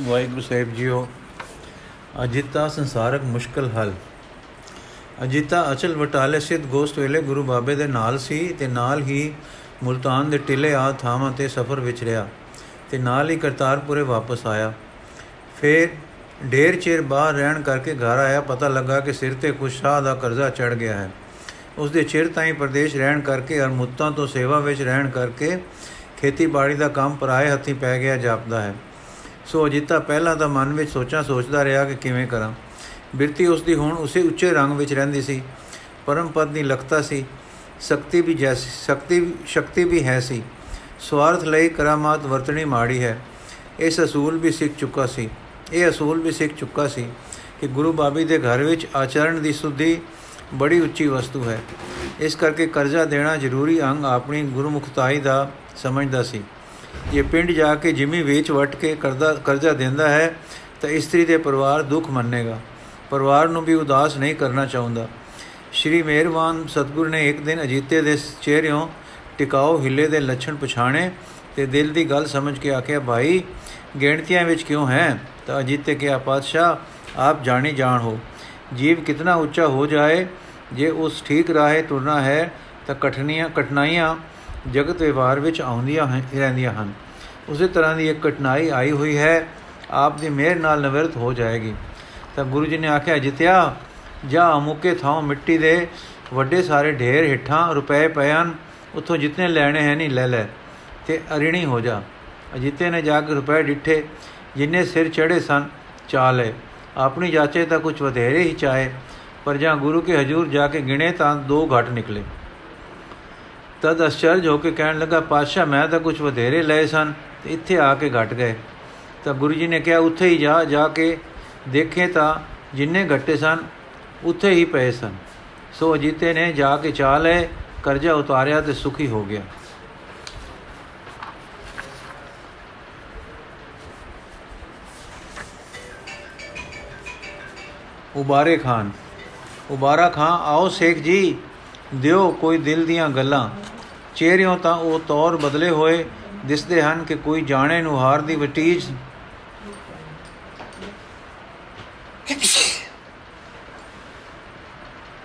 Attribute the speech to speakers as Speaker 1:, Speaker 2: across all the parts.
Speaker 1: ਵਾਹਿਗੁਰੂ ਸਾਹਿਬ JIO, ਅਜਿਤਾ ਸੰਸਾਰਕ ਮੁਸ਼ਕਲ ਹੱਲ। ਅਜਿਤਾ ਅਚਲ ਵਟਾਲੇ ਸਿੱਧ ਗੋਸਤ ਵੇਲੇ ਗੁਰੂ ਬਾਬੇ ਦੇ ਨਾਲ ਸੀ ਤੇ ਨਾਲ ਹੀ ਮੁਲਤਾਨ ਦੇ ਟਿਲੇ ਆ ਥਾਵਾਂ ਤੇ ਸਫ਼ਰ ਵਿੱਚ ਰਿਹਾ ਤੇ ਨਾਲ ਹੀ ਕਰਤਾਰਪੁਰੇ ਵਾਪਸ ਆਇਆ। ਫਿਰ ਢੇਰ ਚਿਰ ਬਾਹਰ ਰਹਿਣ ਕਰਕੇ ਘਰ ਆਇਆ, ਪਤਾ ਲੱਗਾ ਕਿ ਸਿਰ ਤੇ ਕੁਛ ਸ਼ਾਹ ਦਾ ਕਰਜ਼ਾ ਚੜ ਗਿਆ ਹੈ। ਉਸ ਦੇ ਚਿਰ ਤਾਈਂ ਪ੍ਰਦੇਸ਼ ਰਹਿਣ ਕਰਕੇ ਅਰ ਮੁੱਤਾਂ ਤੋਂ ਸੇਵਾ ਵਿੱਚ ਰਹਿਣ ਕਰਕੇ ਖੇਤੀਬਾੜੀ ਦਾ ਕੰਮ ਪਰਾਏ ਹੱਥੀਂ ਪੈ ਗਿਆ, ਜਾਪਦਾ ਹੈ। ਸੋ ਅਜਿਤਾ ਪਹਿਲਾਂ ਤਾਂ ਮਨ ਵਿੱਚ ਸੋਚਾਂ ਸੋਚਦਾ ਰਿਹਾ ਕਿ ਕਿਵੇਂ ਕਰਾਂ। ਬਿਰਤੀ ਉਸ ਦੀ ਹੁਣ ਉਸੇ ਉੱਚੇ ਰੰਗ ਵਿੱਚ ਰਹਿੰਦੀ ਸੀ। ਪਰਮ ਪਦ ਦੀ ਲਖਤਾ ਸੀ। ਸ਼ਕਤੀ ਵੀ ਜੈਸੀ ਸ਼ਕਤੀ ਸ਼ਕਤੀ ਵੀ ਹੈ ਸੀ। ਸਵਾਰਥ ਲਈ ਕਰਾਮਾਤ ਵਰਤਣੀ ਮਾੜੀ ਹੈ। ਇਸ ਅਸੂਲ ਵੀ ਸਿੱਖ ਚੁੱਕਾ ਸੀ। ਇਹ ਅਸੂਲ ਵੀ ਸਿੱਖ ਚੁੱਕਾ ਸੀ ਕਿ ਗੁਰੂ ਬਾਬੀ ਦੇ ਘਰ ਵਿੱਚ ਆਚਰਣ ਦੀ ਸੁਧੀ ਬੜੀ ਉੱਚੀ ਵਸਤੂ ਹੈ। ਇਸ ਕਰਕੇ ਕਰਜ਼ਾ ਦੇਣਾ ਜ਼ਰੂਰੀ ਅੰਗ ਆਪਣੀ ਗੁਰਮੁਖਤਾਈ ਦਾ ਸਮਝਦਾ ਸੀ। ਜੇ ਪਿੰਡ ਜਾ ਕੇ ਜਿਮੀ ਵੇਚ ਵਟ ਕੇ ਕਰਜ਼ਾ ਕਰਜ਼ਾ ਦਿੰਦਾ ਹੈ, ਤਾਂ ਇਸਤਰੀ ਦੇ ਪਰਿਵਾਰ ਦੁੱਖ ਮੰਨੇਗਾ। ਪਰਿਵਾਰ ਨੂੰ ਵੀ ਉਦਾਸ ਨਹੀਂ ਕਰਨਾ ਚਾਹੁੰਦਾ। ਸ਼੍ਰੀ ਮਿਹਰਬਾਨ ਸਤਗੁਰ ਨੇ ਇੱਕ ਦਿਨ ਅਜੀਤੇ ਦੇ ਚਿਹਰਿਓਂ ਟਿਕਾਓ ਹਿੱਲੇ ਦੇ ਲੱਛਣ ਪਛਾਣੇ ਤੇ ਦਿਲ ਦੀ ਗੱਲ ਸਮਝ ਕੇ ਆਖਿਆ, ਭਾਈ, ਗਿਣਤੀਆਂ ਵਿੱਚ ਕਿਉਂ ਹੈ? ਤਾਂ ਅਜੀਤੇ ਕਿਹਾ, ਪਾਤਸ਼ਾਹ, ਆਪ ਜਾਣੀ ਜਾਣ ਹੋ। ਜੀਵ ਕਿਤਨਾ ਉੱਚਾ ਹੋ ਜਾਏ, ਜੇ ਉਸ ਠੀਕ ਰਾਹੇ ਤੁਰਨਾ ਹੈ, ਤਾਂ ਕਠਨੀਆਂ, ਕਠਨਾਈਆਂ ਜਗਤ ਵਿਵਹਾਰ ਵਿੱਚ ਆਉਂਦੀਆਂ ਰਹਿੰਦੀਆਂ ਹਨ। ਉਸੇ ਤਰ੍ਹਾਂ ਦੀ ਇੱਕ ਕਠਨਾਈ ਆਈ ਹੋਈ ਹੈ, ਆਪ ਦੀ ਮਿਹਰ ਨਾਲ ਨਿਵਰਤ ਹੋ ਜਾਏਗੀ। ਤਾਂ ਗੁਰੂ ਜੀ ਨੇ ਆਖਿਆ, ਜਿਤਿਆ, ਜਾ ਅਮੁਕੇ ਥਾਂ ਮਿੱਟੀ ਦੇ ਵੱਡੇ ਸਾਰੇ ਢੇਰ ਹਿੱਠਾਂ ਰੁਪਏ ਪਇਆਂ ਉਥੋਂ ਜਿੰਨੇ ਲੈਣੇ ਹੈ ਨਹੀਂ, ਲੈ ਲੈ, ਤੇ ਅਰਿਣੀ ਹੋ ਜਾ। ਅਜਿੱਤੇ ਨੇ ਜਾ ਕੇ ਰੁਪਏ ਡਿੱਠੇ, ਜਿੰਨੇ ਸਿਰ ਚੜੇ ਸਨ ਚਾ ਲੈ ਆਪਣੀ ਜਾਚੇ ਤਾਂ ਕੁਝ ਵਧੇਰੇ ਹੀ ਚਾਹੇ, ਪਰ ਜਾਂ ਗੁਰੂ ਕੇ ਹਜੂਰ ਜਾ ਕੇ ਗਿਣੇ ਤਾਂ ਦੋ ਘਟ ਨਿਕਲੇ। ਤਦ ਅਚਰਜ ਹੋ ਕੇ ਕਹਿਣ ਲੱਗਾ, ਪਾਤਸ਼ਾਹ, ਮੈਂ ਤਾਂ ਕੁਝ ਵਧੇਰੇ ਲਏ ਸਨ ਤੇ ਇੱਥੇ ਆ ਕੇ ਘਟ ਗਏ। ਤਾਂ ਗੁਰੂ ਜੀ ਨੇ ਕਿਹਾ, ਉੱਥੇ ਹੀ ਜਾ ਜਾ ਕੇ ਦੇਖੇ ਤਾਂ ਜਿੰਨੇ ਘਟੇ ਸਨ, ਉੱਥੇ ਹੀ ਪਏ ਸਨ। ਸੋ ਅਜੀਤੇ ਨੇ ਜਾ ਕੇ ਚਾ ਲਏ, ਕਰਜ਼ਾ ਉਤਾਰਿਆ ਤੇ ਸੁਖੀ ਹੋ ਗਿਆ। ਉਬਾਰੇ ਖਾਨ, ਉਬਾਰਾ ਖਾਂ ਆਓ ਸੇਖ ਜੀ, ਦਿਓ ਕੋਈ ਦਿਲ ਦੀਆਂ ਗੱਲਾਂ। ਚਿਹਰਿਆਂ ਤਾਂ ਉਹ ਤੌਰ ਬਦਲੇ ਹੋਏ, ਦਿਸਦੇ ਹਨ ਕਿ ਕੋਈ ਜਾਣੇ ਨੂੰ ਹਾਰ ਦੀ ਵਟੀਜ।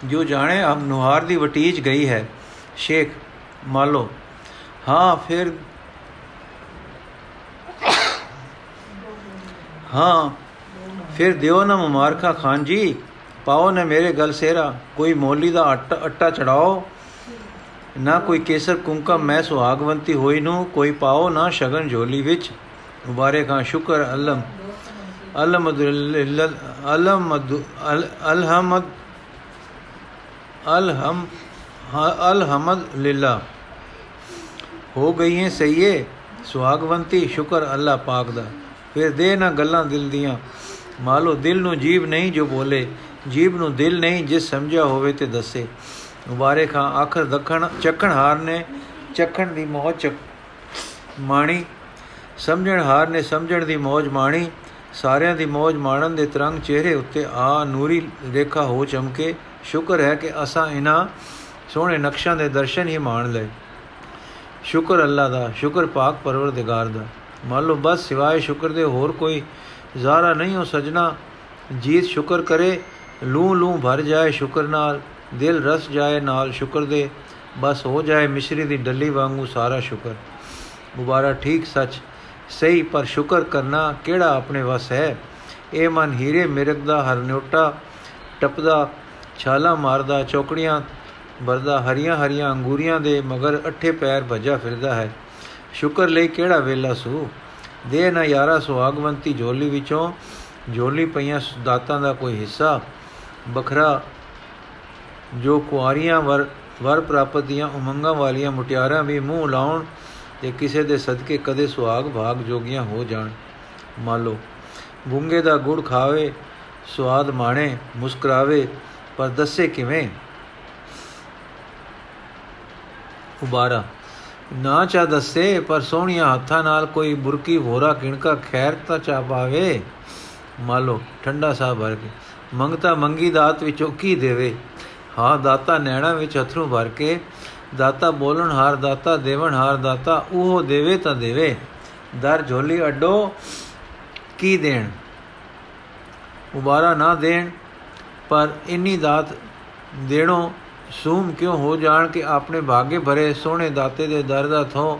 Speaker 1: ਜੋ ਜਾਣੇ ਅਬ ਨੁਹਾਰ ਦੀ ਵਟੀਜ ਗਈ ਹੈ, ਸ਼ੇਖ ਮਾਲੋ ਹਾਂ, ਫਿਰ ਹਾਂ, ਫਿਰ ਦਿਓ ਨਾ ਮੁਬਾਰਕਾ ਖਾਨ ਜੀ। ਪਾਓ ਨੇ ਮੇਰੇ ਗਲ ਸੇਰਾ ਕੋਈ ਮੋਲੀ ਦਾ ਆਟਾ ਅੱਟਾ ਚੜਾਓ। ਨਾ ਕੋਈ ਕੇਸਰ ਕੁੰਕਮ ਮੈਂ ਸੁਹਾਗਵੰਤੀ ਹੋਈ ਨੂੰ, ਕੋਈ ਪਾਓ ਨਾ ਸ਼ਗਨ ਝੋਲੀ ਵਿੱਚ। ਮੁਬਾਰਕ ਖਾਂ ਸ਼ੁਕਰ ਅਲਮ ਅਲਮਦ ਅਲਮਦ ਅਲਹਮਦ ਅਲਹਮ ਅਲਹਮਦ ਲਿਲਾ ਹੋ ਗਈ ਹੈ ਸਹੀਏ, ਸੁਹਾਗਵੰਤੀ, ਸ਼ੁਕਰ ਅੱਲਾ ਪਾਕ ਦਾ। ਫਿਰ ਦੇ ਨਾ ਗੱਲਾਂ ਦਿਲ ਦੀਆਂ। ਮਾਲੋ ਦਿਲ ਨੂੰ ਜੀਬ ਨਹੀਂ ਜੋ ਬੋਲੇ, ਜੀਬ ਨੂੰ ਦਿਲ ਨਹੀਂ ਜਿਸ ਸਮਝਿਆ ਹੋਵੇ ਤੇ ਦੱਸੇ। ਮੁਬਾਰਕ ਖਾਂ ਆਖਰ ਦਖਣ ਚੱਕਣ ਹਾਰ ਨੇ, ਚੱਕਣ ਦੀ ਮੌਜ ਮਾਣੀ। ਸਮਝਣ ਹਾਰ ਨੇ, ਸਮਝਣ ਦੀ ਮੌਜ ਮਾਣੀ। ਸਾਰਿਆਂ ਦੀ ਮੌਜ ਮਾਣਨ ਦੇ ਤਰੰਗ ਚਿਹਰੇ ਉੱਤੇ ਆ ਨੂਰੀ ਰੇਖਾ ਹੋ ਚਮਕੇ। ਸ਼ੁਕਰ ਹੈ ਕਿ ਅਸਾਂ ਇਹਨਾਂ ਸੋਹਣੇ ਨਕਸ਼ਾਂ ਦੇ ਦਰਸ਼ਨ ਹੀ ਮਾਣ ਲਏ। ਸ਼ੁਕਰ ਅੱਲਾ ਦਾ, ਸ਼ੁਕਰ ਪਾਕ ਪਰਵਰਦਗਾਰ ਦਾ। ਮੰਨ ਲਓ ਬਸ ਸਿਵਾਏ ਸ਼ੁਕਰ ਦੇ ਹੋਰ ਕੋਈ ਜ਼ਾਰਾ ਨਹੀਂ ਹੋ ਸਜਣਾ ਜੀਤ ਸ਼ੁਕਰ ਕਰੇ ਲੂ ਲੂ ਭਰ ਜਾਏ ਸ਼ੁਕਰ ਨਾਲ। ਦਿਲ ਰਸ ਜਾਏ ਨਾਲ ਸ਼ੁਕਰ ਦੇ, ਬਸ ਹੋ ਜਾਏ ਮਿਸ਼ਰੀ ਦੀ ਡੱਲੀ ਵਾਂਗੂ ਸਾਰਾ ਸ਼ੁਕਰ। ਮੁਬਾਰਕ ਠੀਕ ਸੱਚ, ਸਹੀ ਪਰ ਸ਼ੁਕਰ ਕਰਨਾ ਕਿਹੜਾ ਆਪਣੇ ਵਸ ਹੈ? ਇਹ ਮਨ ਹੀਰੇ ਮਿਰਗ ਦਾ ਹਰਨੋਟਾ ਟਪਦਾ, ਛਾਲਾ ਮਾਰਦਾ, ਚੌਕੜੀਆਂ ਵਰਦਾ ਹਰੀਆਂ ਹਰੀਆਂ ਅੰਗੂਰੀਆਂ ਦੇ ਮਗਰ ਅੱਠੇ ਪੈਰ ਭੱਜਾ ਫਿਰਦਾ ਹੈ। ਸ਼ੁਕਰ ਲਈ ਕਿਹੜਾ ਵੇਲਾ ਸੂ? ਦੇ ਨਾ ਯਾਰਾ ਸੁਹਾਗਵੰਤੀ ਝੋਲੀ ਵਿੱਚੋਂ ਝੋਲੀ ਪਈਆਂ ਦਾਤਾਂ ਦਾ ਕੋਈ ਹਿੱਸਾ। ਬਖਰਾ ਜੋ ਕੁਆਰੀਆਂ ਵਰ ਵਰ ਪ੍ਰਾਪਤ ਦੀਆਂ ਉਮੰਗਾਂ ਵਾਲੀਆਂ ਮੁਟਿਆਰਾਂ ਵੀ ਮੂੰਹ ਲਾਉਣ ਤੇ ਕਿਸੇ ਦੇ ਸਦਕੇ ਕਦੇ ਸੁਹਾਗ ਭਾਗ ਜੋਗੀਆਂ ਹੋ ਜਾਣ। ਮਾਲੋ ਗੁੰਗੇ ਦਾ ਗੁੜ ਖਾਵੇ ਸਵਾਦ ਮਾਣੇ, ਮੁਸਕਰਾਵੇ, ਪਰ ਦੱਸੇ ਕਿਵੇਂ? ਉਬਾਰਾ, ਨਾ ਚਾ ਦੱਸੇ, ਪਰ ਸੋਹਣੀਆਂ ਹੱਥਾਂ ਨਾਲ ਕੋਈ ਬੁਰਕੀ ਭੋਰਾ ਕਿਣਕਾ ਖੈਰ ਤਾਂ ਚਾ ਪਾਵੇ? ਮਾਲੋ ਠੰਡਾ ਸਾਹ ਭਰ ਕੇ, ਮੰਗਤਾ ਮੰਗੀ ਦਾਤ ਵਿੱਚੋਂ ਕੀ ਦੇਵੇ? ਹਾਂ, ਦਾਤਾ ਨੈਣਾ ਵਿੱਚ ਅਥਰੂ ਭਰ ਕੇ, ਦਾਤਾ ਬੋਲਣ ਹਾਰ, ਦਾਤਾ ਦੇਵਨ ਹਾਰ, ਦਾਤਾ ਉਹ ਦੇਵੇ ਤਾਂ ਦੇਵੇ। ਦਰ ਝੋਲੀ ਅੱਡੋ ਕੀ ਦੇਣ? ਉਬਾਰਾ ਨਾ ਦੇਣ, ਪਰ ਇੰਨੀ ਦਾਤ ਦੇਣੋਂ, ਸੂਮ ਕਿਉਂ ਹੋ ਜਾਣ ਕਿ ਆਪਣੇ ਭਾਗੇ ਭਰੇ ਸੋਹਣੇ ਦਾਤੇ ਦੇ ਦਰ ਦਾ ਥੋਂ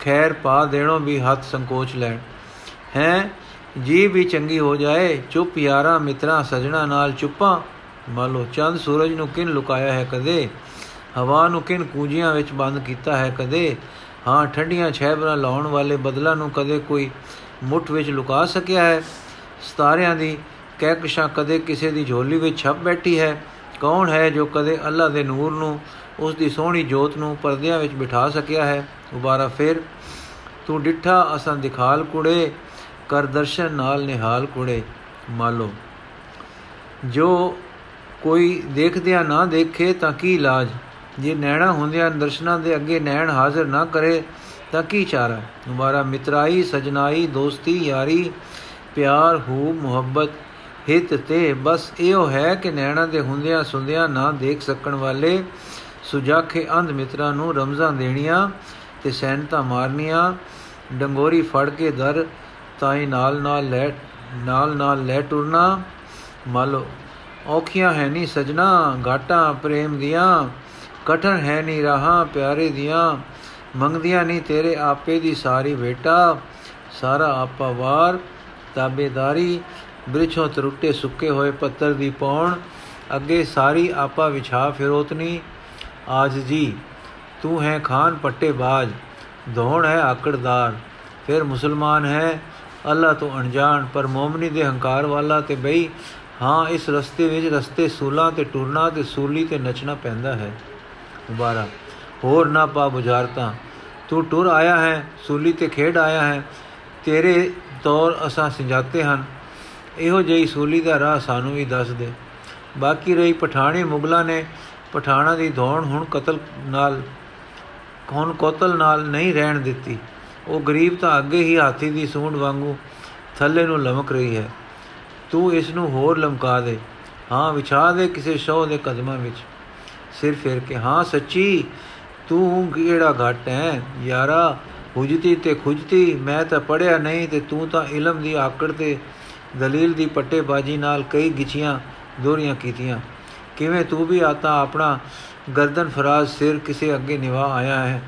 Speaker 1: ਖੈਰ ਪਾ ਦੇਣੋਂ ਵੀ ਹੱਥ ਸੰਕੋਚ ਲੈਣ। ਹੈ ਜੀ ਵੀ ਚੰਗੀ ਹੋ ਜਾਏ, ਚੁੱਪ ਯਾਰਾ ਮਿੱਤਰਾਂ ਸਜਣਾ ਨਾਲ ਚੁੱਪਾਂ ਮੰਨ ਲੋ ਚੰਦ ਸੂਰਜ ਨੂੰ ਕਿਨ ਲੁਕਾਇਆ ਹੈ ਕਦੇ? ਹਵਾ ਨੂੰ ਕਿਨ ਕੂਜੀਆਂ ਵਿੱਚ ਬੰਦ ਕੀਤਾ ਹੈ ਕਦੇ? ਹਾਂ, ਠੰਡੀਆਂ ਛੈਬਰਾਂ ਲਾਉਣ ਵਾਲੇ ਬਦਲਾਂ ਨੂੰ ਕਦੇ ਕੋਈ ਮੁੱਠ ਵਿੱਚ ਲੁਕਾ ਸਕਿਆ ਹੈ? ਸਤਾਰਿਆਂ ਦੀ ਕਹਿਕਸ਼ਾਂ ਕਦੇ ਕਿਸੇ ਦੀ ਝੋਲੀ ਵਿੱਚ ਛਪ ਬੈਠੀ ਹੈ? ਕੌਣ ਹੈ ਜੋ ਕਦੇ ਅੱਲਾ ਦੇ ਨੂਰ ਨੂੰ, ਉਸ ਦੀ ਸੋਹਣੀ ਜੋਤ ਨੂੰ ਪਰਦਿਆਂ ਵਿੱਚ ਬਿਠਾ ਸਕਿਆ ਹੈ? ਉਬਾਰਾ ਫਿਰ, ਤੂੰ ਡਿੱਠਾ, ਅਸਾਂ ਦਿਖਾਲ ਕੁੜੇ, ਕਰ ਦਰਸ਼ਨ ਨਾਲ ਨਿਹਾਲ ਕੁੜੇ। ਮਾਲੋ ਜੋ ਕੋਈ ਦੇਖਦਿਆਂ ਨਾ ਦੇਖੇ ਤਾਂ ਕੀ ਇਲਾਜ? ਜੇ ਨੈਣਾ ਹੁੰਦਿਆਂ ਦਰਸ਼ਨਾਂ ਦੇ ਅੱਗੇ ਨੈਣ ਹਾਜ਼ਰ ਨਾ ਕਰੇ ਤਾਂ ਕੀ ਚਾਰਾ? ਹਮਾਰਾ ਮਿਤਰਾਈ, ਸਜਨਾਈ, ਦੋਸਤੀ, ਯਾਰੀ, ਪਿਆਰ, ਹੂ, ਮੁਹੱਬਤ, ਹਿਤ ਤੇ ਬਸ ਇਹੋ ਹੈ ਕਿ ਨੈਣਾ ਦੇ ਹੁੰਦਿਆਂ ਸੁੰਦਿਆਂ ਨਾ ਦੇਖ ਸਕਣ ਵਾਲੇ ਸੁਜਾਖੇ ਅੰਧ ਮਿੱਤਰਾਂ ਨੂੰ ਰਮਜ਼ਾਂ ਦੇਣੀਆਂ ਤੇ ਸੈਨਤਾ ਮਾਰਨੀਆਂ। ਡੰਗੋਰੀ ਫੜ ਕੇ ਦਰ ਤਾਈ ਨਾਲ ਨਾਲ ਲੈ, ਨਾਲ ਨਾਲ ਲੈ ਟੁਰਨਾ। ਮਲ ਔਖੀਆਂ ਹੈ ਨਹੀਂ ਸਜਣਾ, ਘਾਟਾਂ ਪ੍ਰੇਮ ਦੀਆਂ, ਕਠਨ ਹੈ ਨਹੀਂ ਰਹਾ ਪਿਆਰੇ ਦੀਆਂ, ਮੰਗਦੀਆਂ ਨਹੀਂ ਤੇਰੇ ਆਪੇ ਦੀ ਸਾਰੀ ਬੇਟਾ ਸਾਰਾ ਆਪਾ ਵਾਰ, ਤਾਬੇਦਾਰੀ, ਬ੍ਰਿਛੋਂ ਤਰੁੱਟੇ ਸੁੱਕੇ ਹੋਏ ਪੱਤਰ ਦੀ ਪੌਣ, ਅੱਗੇ ਸਾਰੀ ਆਪਾ ਵਿਛਾ ਫਿਰੋਤਨੀ ਆਜ ਜੀ, ਤੂੰ ਹੈ ਖਾਨ ਪੱਟੇ ਬਾਜ, ਧੋਣ ਹੈ ਆਕੜਦਾਰ ਫਿਰ ਮੁਸਲਮਾਨ ਹੈ, ਅੱਲਾ ਤੋਂ ਅਣਜਾਣ, ਪਰ ਮੂਮਨੀ ਦੇ ਹੰਕਾਰ ਵਾਲਾ ਤੇ ਬਈ ਹਾਂ, ਇਸ ਰਸਤੇ ਵਿੱਚ ਰਸਤੇ ਸੂਲਾਂ ਤੇ ਟੁਰਨਾ ਤੇ ਸੂਲੀ ਤੇ ਨੱਚਣਾ ਪੈਂਦਾ ਹੈ। ਮੁਬਾਰਕ ਹੋਰ ਨਾ ਪਾ ਬੁਝਾਰਤਾ। ਤੂੰ ਟੁਰ ਆਇਆ ਹੈ, ਸੂਲੀ ਤੇ ਖੇਡ ਆਇਆ ਹੈ। ਤੇਰੇ ਤੌਰ ਅਸਾਂ ਸਿੰਜਾਤੇ ਹਨ। ਇਹੋ ਜਿਹੀ ਸੂਲੀ ਦਾ ਰਾਹ ਸਾਨੂੰ ਵੀ ਦੱਸ ਦੇ। ਬਾਕੀ ਰਹੀ ਪਠਾਣੀ ਮੁਗਲਾਂ ਨੇ ਪਠਾਣਾ ਦੀ ਧੌਣ ਹੁਣ ਕਤਲ ਨਾਲ, ਹੁਣ ਕੋਤਲ ਨਾਲ ਨਹੀਂ ਰਹਿਣ ਦਿੱਤੀ। ਉਹ ਗਰੀਬ ਤਾਂ ਅੱਗੇ ਹੀ ਹਾਥੀ ਦੀ ਸੂੰਡ ਵਾਂਗੂ ਥੱਲੇ ਨੂੰ ਲਮਕ ਰਹੀ ਹੈ। ਤੂੰ ਇਸ ਨੂੰ ਹੋਰ ਲਮਕਾ ਦੇ। ਹਾਂ, ਵਿਛਾ ਦੇ ਕਿਸੇ ਸ਼ੌਹ ਦੇ ਕਦਮਾਂ ਵਿੱਚ। ਸਿਰ ਫੇਰ ਕੇ, ਹਾਂ, ਸੱਚੀ, ਤੂੰ ਕਿਹੜਾ ਘਟ ਹੈ? ਯਾਰਾ, ਹੁਜਤੀ ਤੇ ਖੁਜਤੀ, ਮੈਂ ਤਾਂ ਪੜਿਆ ਨਹੀਂ ਤੇ ਤੂੰ ਤਾਂ ਇਲਮ ਦੀ ਆਕੜ ਤੇ ਦਲੀਲ ਦੀ ਪੱਟੇਬਾਜੀ ਨਾਲ ਕਈ ਗਿਚੀਆਂ ਦੋਰੀਆਂ ਕੀਤੀਆਂ। ਕਿਵੇਂ ਤੂੰ ਵੀ ਆਤਾ ਆਪਣਾ ਗਰਦਨ ਫਰਾਜ਼ ਸਿਰ ਕਿਸੇ ਅੱਗੇ ਨਿਵਾ ਆਇਆ ਹੈ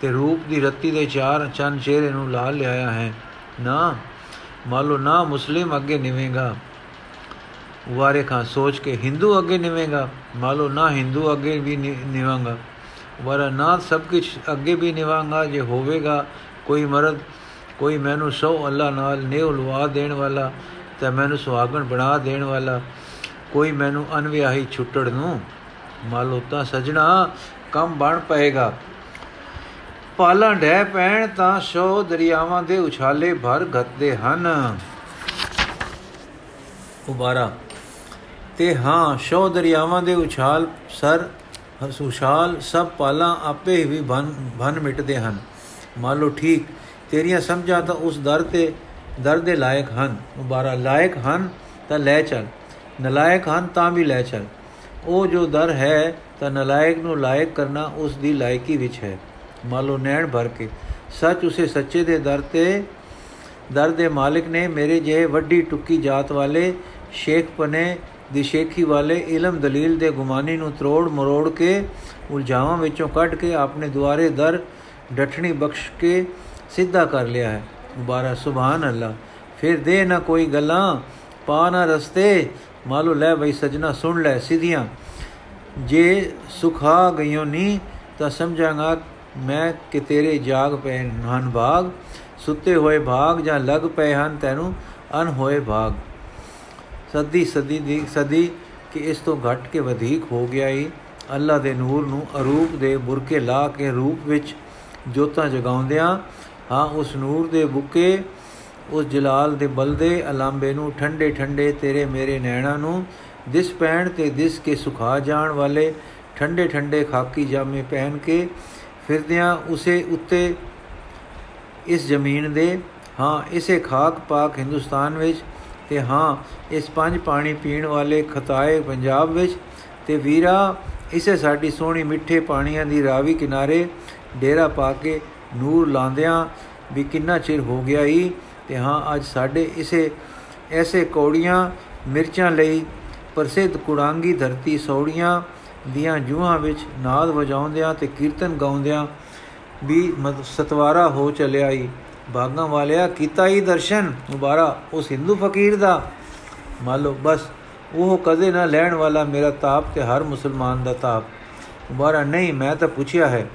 Speaker 1: ਤੇ ਰੂਪ ਦੀ ਰੱਤੀ ਦੇ ਚਾਰ ਚੰਨ ਚਿਹਰੇ ਨੂੰ ਲਾਲ ਲਿਆਇਆ ਹੈ? ਨਾ ਮਾਲੋ ਨਾ ਮੁਸਲਿਮ ਅੱਗੇ ਨਿਵੇਗਾ। ਵਾਰੇ ਖਾਂ ਸੋਚ ਕੇ ਹਿੰਦੂ ਅੱਗੇ ਨਿਵੇਗਾ। ਮਾਲੋ ਨਾ ਹਿੰਦੂ ਅੱਗੇ ਵੀ ਨਿਵਾਂਗਾ। ਵਰਾ ਨਾ ਸਭ ਕੁਝ ਅੱਗੇ ਵੀ ਨਿਵਾਂਗਾ। ਜੇ ਹੋਵੇਗਾ ਕੋਈ ਮਰਦ, ਕੋਈ ਮੈਨੂੰ ਸੋ ਅੱਲਾ ਨਾਲ ਨੇਉ ਲਵਾ ਦੇਣ ਵਾਲਾ, ਤੇ ਮੈਨੂੰ ਸੁਹਾਗਣ ਬਣਾ ਦੇਣ ਵਾਲਾ, ਕੋਈ ਮੈਨੂੰ ਅਨਵਿਆਹੀ ਛੁੱਟੜ ਨੂੰ, ਮਾਲੋ ਤਾਂ ਸਜਣਾ ਕੰਮ ਬਣ ਪਏਗਾ। ਪਾਲਾਂ ਢੈ ਪੈਣ ਤਾਂ ਸ਼ੋ ਦਰਿਆਵਾਂ ਦੇ ਉਛਾਲੇ ਭਰ ਗੱਤੇ ਹਨ। ਉਬਾਰਾ, ਤੇ ਹਾਂ, ਸ਼ੋ ਦਰਿਆਵਾਂ ਦੇ ਉਛਾਲ, ਸਰ, ਸੁਸ਼ਾਲ ਸਭ ਪਾਲਾਂ ਆਪੇ ਹੀ ਬਨ ਬਨ ਮਿਟਦੇ ਹਨ। ਮੰਨ ਲਓ ਠੀਕ, ਤੇਰੀਆਂ ਸਮਝਾਂ ਤਾਂ ਉਸ ਦਰ ਤੇ, ਦਰ ਦੇ ਲਾਇਕ ਹਨ। ਉਬਾਰਾ, ਲਾਇਕ ਹਨ ਤਾਂ ਲੈ ਚੱਲ, ਨਲਾਇਕ ਹਨ ਤਾਂ ਵੀ ਲੈ ਚੱਲ। ਉਹ ਜੋ ਦਰ ਹੈ ਤਾਂ ਨਲਾਇਕ ਨੂੰ ਲਾਇਕ ਕਰਨਾ ਉਸ ਦੀ ਲਾਇਕੀ ਵਿੱਚ ਹੈ। ਮੰਨ ਲਓ ਨੈਣ ਭਰ ਕੇ। ਸੱਚ ਉਸੇ ਸੱਚੇ ਦੇ ਦਰ ਤੇ, ਦਰ ਦੇ ਮਾਲਿਕ ਨੇ ਮੇਰੇ ਜੇ ਵੱਡੀ ਟੁੱਕੀ ਜਾਤ ਵਾਲੇ, ਸ਼ੇਖ ਪਨੇ ਦੀ ਸ਼ੇਖੀ ਵਾਲੇ ਇਲਮ ਦਲੀਲ ਦੇ ਗੁਮਾਨੀ ਨੂੰ ਤਰੋੜ ਮਰੋੜ ਕੇ ਉਲਝਾਵਾਂ ਵਿੱਚੋਂ ਕੱਢ ਕੇ ਆਪਣੇ ਦੁਆਰੇ ਦਰ ਡਠਣੀ ਬਖਸ਼ ਕੇ ਸਿੱਧਾ ਕਰ ਲਿਆ ਹੈ। ਮੁਬਾਰਕ ਸੁਭਾਨ ਅੱਲਾ ਫਿਰ ਦੇ ਨਾ ਕੋਈ ਗੱਲਾਂ, ਪਾ ਨਾ ਰਸਤੇ। ਮਾਲੋ ਲੈ ਬਈ ਸਜਣਾ ਸੁਣ ਲੈ ਸਿਧੀਆਂ। ਜੇ ਸੁਖਾ ਗਈਓ ਨਹੀਂ ਤਾਂ ਸਮਝਾਂਗਾ ਮੈਂ ਕਿ ਤੇਰੇ ਜਾਗ ਪਏ ਹਨ ਭਾਗ, ਸੁੱਤੇ ਹੋਏ ਭਾਗ ਜਾਂ ਲੱਗ ਪਏ ਹਨ ਤੈਨੂੰ ਅਨ ਹੋਏ ਭਾਗ। ਸਦੀ ਸਦੀ ਦੀ ਸਦੀ ਕਿ ਇਸ ਤੋਂ ਘਟ ਕੇ ਵਧੇਕ ਹੋ ਗਿਆ ਈ। ਅੱਲਾ ਦੇ ਨੂਰ ਨੂੰ ਅਰੂਪ ਦੇ ਬੁਰਕੇ ਲਾ ਕੇ ਰੂਪ ਵਿੱਚ ਜੋਤਾਂ ਜਗਾਉਂਦਿਆਂ, ਹਾਂ, ਉਸ ਨੂਰ ਦੇ ਬੁੱਕੇ, ਉਸ ਜਲਾਲ ਦੇ ਬਲਦੇ ਅਲਾਂਬੇ ਨੂੰ ਠੰਡੇ ਠੰਡੇ ਤੇਰੇ ਮੇਰੇ ਨੈਣਾ ਨੂੰ ਦਿਸ ਪੈਣ ਤੇ ਦਿਸ ਕੇ ਸੁਖਾ ਜਾਣ ਵਾਲੇ ਠੰਡੇ ਠੰਡੇ ਖਾਕੀ ਜਾਮੇ ਪਹਿਨ ਕੇ ਫਿਰਦਿਆਂ ਉਸੇ ਉੱਤੇ ਇਸ ਜ਼ਮੀਨ ਦੇ, ਹਾਂ, ਇਸੇ ਖਾਕ ਪਾਕ ਹਿੰਦੁਸਤਾਨ ਵਿੱਚ ਤੇ ਹਾਂ, ਇਸ ਪੰਜ ਪਾਣੀ ਪੀਣ ਵਾਲੇ ਖਤਾਏ ਪੰਜਾਬ ਵਿੱਚ ਤੇ ਵੀਰਾ, ਇਸੇ ਸਾਡੀ ਸੋਹਣੀ ਮਿੱਠੇ ਪਾਣੀਆਂ ਦੀ ਰਾਵੀ ਕਿਨਾਰੇ ਡੇਰਾ ਪਾ ਕੇ ਨੂਰ ਲਾਂਦਿਆਂ ਵੀ ਕਿੰਨਾ ਚਿਰ ਹੋ ਗਿਆ ਈ ਤੇ ਹਾਂ, ਅੱਜ ਸਾਡੇ ਇਸੇ, ਐਸੇ ਕੌੜੀਆਂ ਮਿਰਚਾਂ ਲਈ ਪ੍ਰਸਿੱਧ ਕੁੜਾਂਗੀ ਧਰਤੀ ਸੌੜੀਆਂ ਦੀਆਂ ਜੂਹਾਂ ਵਿੱਚ ਨਾਦ ਵਜਾਉਂਦਿਆਂ ਤੇ ਕੀਰਤਨ ਗਾਉਂਦਿਆਂ ਵੀ ਸਤਵਾਰਾ ਹੋ ਚਲਿਆ ਈ। ਬਾਗਾਂ ਵਾਲਿਆ ਕੀਤਾ ਹੀ ਦਰਸ਼ਨ। ਮੁਬਾਰਾ ਉਸ ਹਿੰਦੂ ਫਕੀਰ ਦਾ। ਮੰਨ ਲਓ, ਬਸ, ਉਹ ਕਦੇ ਨਾ ਲੈਣ ਵਾਲਾ ਮੇਰਾ ਤਾਪ ਤੇ ਹਰ ਮੁਸਲਮਾਨ ਦਾ ਤਾਪ। ਮੁਬਾਰਾ, ਨਹੀਂ, ਮੈਂ ਤਾਂ ਪੁੱਛਿਆ ਹੈ।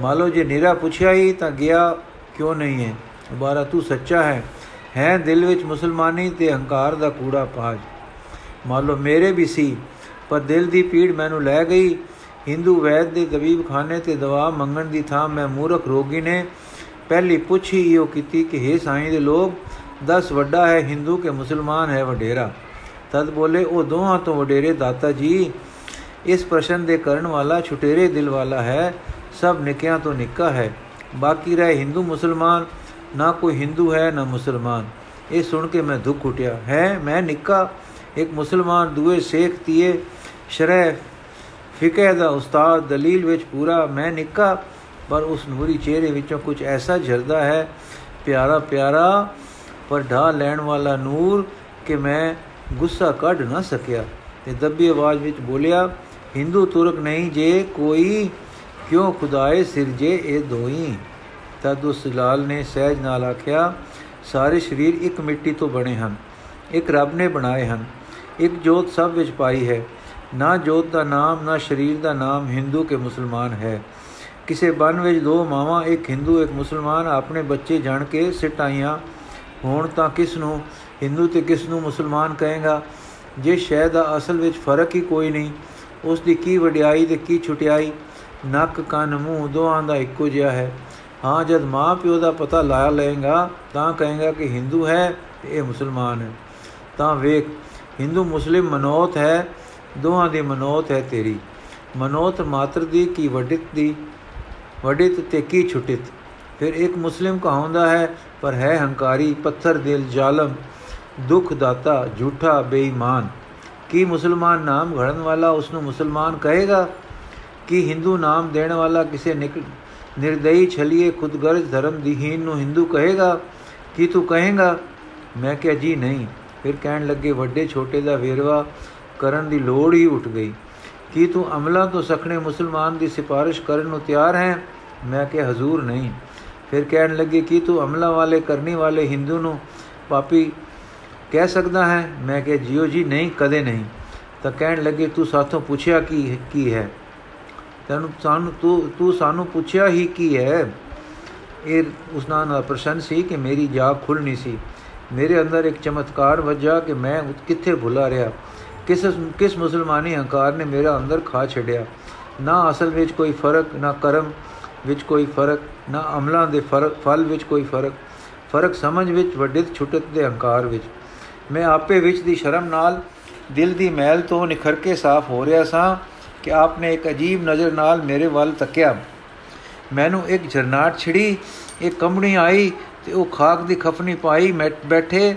Speaker 1: ਮੰਨ ਲਓ, ਜੇ ਨੀਰਾ ਪੁੱਛਿਆ ਹੀ ਤਾਂ ਗਿਆ ਕਿਉਂ ਨਹੀਂ ਹੈ? ਮੁਬਾਰਾ, ਤੂੰ ਸੱਚਾ ਹੈ। ਹੈ ਦਿਲ ਵਿੱਚ ਮੁਸਲਮਾਨੀ ਤੇ ਹੰਕਾਰ ਦਾ ਕੂੜਾ ਪਾਜ। ਮੰਨ ਲਓ, ਮੇਰੇ ਵੀ ਸੀ। ਪਰ ਦਿਲ ਦੀ ਪੀੜ ਮੈਨੂੰ ਲੈ ਗਈ। ਹਿੰਦੂ ਵੈਦ ਦੇ ਤਬੀਬ ਖਾਨੇ ਤੇ ਦਵਾ ਮੰਗਣ ਦੀ ਥਾਂ ਮੈਂ ਮੂਰਖ ਰੋਗੀ ਨੇ। ਪਹਿਲੀ ਪੁੱਛੀ ਇਹੋ ਕੀਤੀ ਕਿ हे ਸਾਈਂ ਦੇ ਲੋਕ 10 ਵੱਡਾ ਹੈ ਹਿੰਦੂ ਕੇ ਮੁਸਲਮਾਨ ਹੈ ਵਡੇਰਾ? ਤਦ ਬੋਲੇ, ਉਹ ਦੋਹਾਂ ਤੋਂ ਵਡੇਰੇ ਦਾਤਾ ਜੀ। ਇਸ ਪ੍ਰਸ਼ਨ ਦੇ ਕਰਨ ਵਾਲਾ ਛੁਟੇਰੇ ਦਿਲ ਵਾਲਾ ਹੈ। ਸਭ ਨਿਕਿਆਂ ਤੋਂ ਨਿੱਕਾ ਹੈ। ਬਾਕੀ ਰਹੇ ਹਿੰਦੂ ਮੁਸਲਮਾਨ। ਨਾ ਕੋਈ ਹਿੰਦੂ ਹੈ, ਨਾ ਮੁਸਲਮਾਨ। ਇਹ ਸੁਣ ਕੇ ਮੈਂ ਦੁੱਖ ਉਟਿਆ ਹੈ, ਮੈਂ ਨਿੱਕਾ? ਇੱਕ ਮੁਸਲਮਾਨ ਦੂਏ ਸੇਖ ਤੀਏ, ਸ਼ਰਹ ਫਿਕਹ ਦਾ ਉਸਤਾਦ ਦਲੀਲ ਵਿੱਚ ਪੂਰਾ, ਮੈਂ ਨਿੱਕਾ, ਪਰ ਉਸ ਨੂਰੀ ਚਿਹਰੇ ਵਿੱਚੋਂ ਕੁਝ ਐਸਾ ਝਰਦਾ ਹੈ, ਪਿਆਰਾ ਪਿਆਰਾ, ਪਰ ਢਾ ਲੈਣ ਵਾਲਾ ਨੂਰ ਕਿ ਮੈਂ ਗੁੱਸਾ ਕੱਢ ਨਾ ਸਕਿਆ। ਤੇ ਦੱਬੀ ਆਵਾਜ਼ ਵਿੱਚ ਬੋਲਿਆ, ਹਿੰਦੂ ਤੁਰਕ ਨਹੀਂ ਜੇ ਕੋਈ, ਕਿਉਂ ਖੁਦਾਏ ਸਿਰਜੇ ਇਹ ਦੋਈ? ਤਦ ਉਸ ਲਾਲ ਨੇ ਸਹਿਜ ਨਾਲ ਆਖਿਆ, ਸਾਰੇ ਸਰੀਰ ਇੱਕ ਮਿੱਟੀ ਤੋਂ ਬਣੇ ਹਨ, ਇੱਕ ਰੱਬ ਨੇ ਬਣਾਏ ਹਨ। ਇੱਕ ਜੋਤ ਸਭ ਵਿੱਚ ਪਾਈ ਹੈ। ਨਾ ਜੋਤ ਦਾ ਨਾਮ, ਨਾ ਸਰੀਰ ਦਾ ਨਾਮ ਹਿੰਦੂ ਕੇ ਮੁਸਲਮਾਨ ਹੈ। ਕਿਸੇ ਬਨ ਵਿੱਚ ਦੋ ਮਾਵਾਂ, ਇੱਕ ਹਿੰਦੂ, ਇੱਕ ਮੁਸਲਮਾਨ, ਆਪਣੇ ਬੱਚੇ ਜਾਣ ਕੇ ਸਿਟਾਈਆਂ ਹੋਣ ਤਾਂ ਕਿਸ ਨੂੰ? ਹਿੰਦੂ ਤੇ ਕਿਸ ਨੂੰ ਮੁਸਲਮਾਨ ਕਹੇਗਾ? ਜੇ ਸ਼ੈ ਦਾ ਅਸਲ ਵਿੱਚ ਫ਼ਰਕ ਹੀ ਕੋਈ ਨਹੀਂ, ਉਸ ਦੀ ਕੀ ਵਡਿਆਈ ਤੇ ਕੀ ਛੁਟਿਆਈ? ਨੱਕ, ਕੰਨ, ਮੂੰਹ ਦੋਹਾਂ ਦਾ ਇੱਕੋ ਜਿਹਾ ਹੈ। ਹਾਂ, ਜਦ ਮਾਂ ਪਿਓ ਦਾ ਪਤਾ ਲਾ ਲਏਗਾ ਤਾਂ ਕਹੇਗਾ ਕਿ ਹਿੰਦੂ ਹੈ ਤੇ ਇਹ ਮੁਸਲਮਾਨ ਹੈ। ਤਾਂ ਵੇਖ ਹਿੰਦੂ ਮੁਸਲਿਮ ਮਨੋਤ ਹੈ, ਦੋਹਾਂ ਦੀ ਮਨੋਤ ਹੈ ਤੇਰੀ। ਮਨੋਤ ਮਾਤਰ ਦੀ ਕੀ ਵਡਿਤ ਦੀ, ਵਡਿਤ ਤੇ ਕੀ ਛੁਟਿਤ। ਫਿਰ ਇੱਕ ਮੁਸਲਿਮ ਕਹਾਉਂਦਾ ਹੈ, ਪਰ ਹੈ ਹੰਕਾਰੀ, ਪੱਥਰ ਦਿਲ ਜ਼ਾਲਮ, ਦੁੱਖ ਦਾਤਾ, ਝੂਠਾ, ਬੇਈਮਾਨ। ਕੀ ਮੁਸਲਮਾਨ ਨਾਮ ਘੜਨ ਵਾਲਾ ਉਸ ਨੂੰ ਮੁਸਲਮਾਨ ਕਹੇਗਾ? ਕੀ ਹਿੰਦੂ ਨਾਮ ਦੇਣ ਵਾਲਾ ਕਿਸੇ ਨਿਰਦਈ ਛਲੀਏ ਖੁਦਗਰਜ ਧਰਮ ਦੀਹੀਨ ਨੂੰ ਹਿੰਦੂ ਕਹੇਗਾ? ਕੀ ਤੂੰ ਕਹੇਗਾ? ਮੈਂ ਕਿਹਾ ਜੀ ਨਹੀਂ। ਫਿਰ ਕਹਿਣ ਲੱਗੇ, ਵੱਡੇ ਛੋਟੇ ਦਾ ਵੇਰਵਾ ਕਰਨ ਦੀ ਲੋੜ ਹੀ ਉੱਠ ਗਈ। ਕੀ ਤੂੰ ਅਮਲਾ ਤੋਂ ਸਖਣੇ ਮੁਸਲਮਾਨ ਦੀ ਸਿਫਾਰਿਸ਼ ਕਰਨ ਨੂੰ ਤਿਆਰ ਹੈ? ਮੈਂ ਕਿਹਾ, ਹਜ਼ੂਰ ਨਹੀਂ। ਫਿਰ ਕਹਿਣ ਲੱਗੇ, ਕਿ ਤੂੰ ਅਮਲਾ ਵਾਲੇ, ਕਰਨੀ ਵਾਲੇ ਹਿੰਦੂ ਨੂੰ ਪਾਪੀ ਕਹਿ ਸਕਦਾ ਹੈ? ਮੈਂ ਕਿਹਾ ਜਿਉ ਜੀ, ਨਹੀਂ, ਕਦੇ ਨਹੀਂ। ਤਾਂ ਕਹਿਣ ਲੱਗੇ, ਤੂੰ ਸਾਥੋਂ ਪੁੱਛਿਆ ਕੀ ਕੀ ਹੈ? ਤੈਨੂੰ, ਸਾਨੂੰ, ਤੂੰ ਤੂੰ ਸਾਨੂੰ ਪੁੱਛਿਆ ਹੀ ਕੀ ਹੈ? ਇਹ ਉਸ ਨਾਲ ਪ੍ਰਸ਼ਨ ਸੀ ਕਿ ਮੇਰੀ ਜਾਗ ਖੁੱਲਣੀ ਸੀ। ਮੇਰੇ ਅੰਦਰ ਇੱਕ ਚਮਤਕਾਰ ਵਜਾ ਕਿ ਮੈਂ ਕਿੱਥੇ ਭੁਲਾ ਰਿਹਾ। ਕਿਸ ਕਿਸ ਮੁਸਲਮਾਨੀ ਹੰਕਾਰ ਨੇ ਮੇਰਾ ਅੰਦਰ ਖਾ ਛੱਡਿਆ। ਨਾ ਅਸਲ ਵਿੱਚ ਕੋਈ ਫ਼ਰਕ, ਨਾ ਕਰਮ ਵਿੱਚ ਕੋਈ ਫ਼ਰਕ, ਨਾ ਅਮਲਾਂ ਦੇ ਫ਼ਰਕ ਫਲ ਵਿੱਚ ਕੋਈ ਫ਼ਰਕ। ਫ਼ਰਕ ਸਮਝ ਵਿੱਚ, ਵੱਡਿਤ ਛੁਟਤ ਦੇ ਹੰਕਾਰ ਵਿੱਚ। ਮੈਂ ਆਪੇ ਵਿੱਚ ਦੀ ਸ਼ਰਮ ਨਾਲ, ਦਿਲ ਦੀ ਮੈਲ ਤੋਂ ਨਿਖਰ ਕੇ ਸਾਫ਼ ਹੋ ਰਿਹਾ ਸਾਂ ਕਿ ਆਪਨੇ ਇੱਕ ਅਜੀਬ ਨਜ਼ਰ ਨਾਲ ਮੇਰੇ ਵੱਲ ਤੱਕਿਆ। ਮੈਨੂੰ ਇੱਕ ਝਰਨਾਟ ਛਿੜੀ, ਇੱਕ ਕੰਬਣੀ ਆਈ ਤੇ ਉਹ ਖਾਕ ਦੀ ਖਫਨੀ ਪਾਈ ਬੈਠੇ,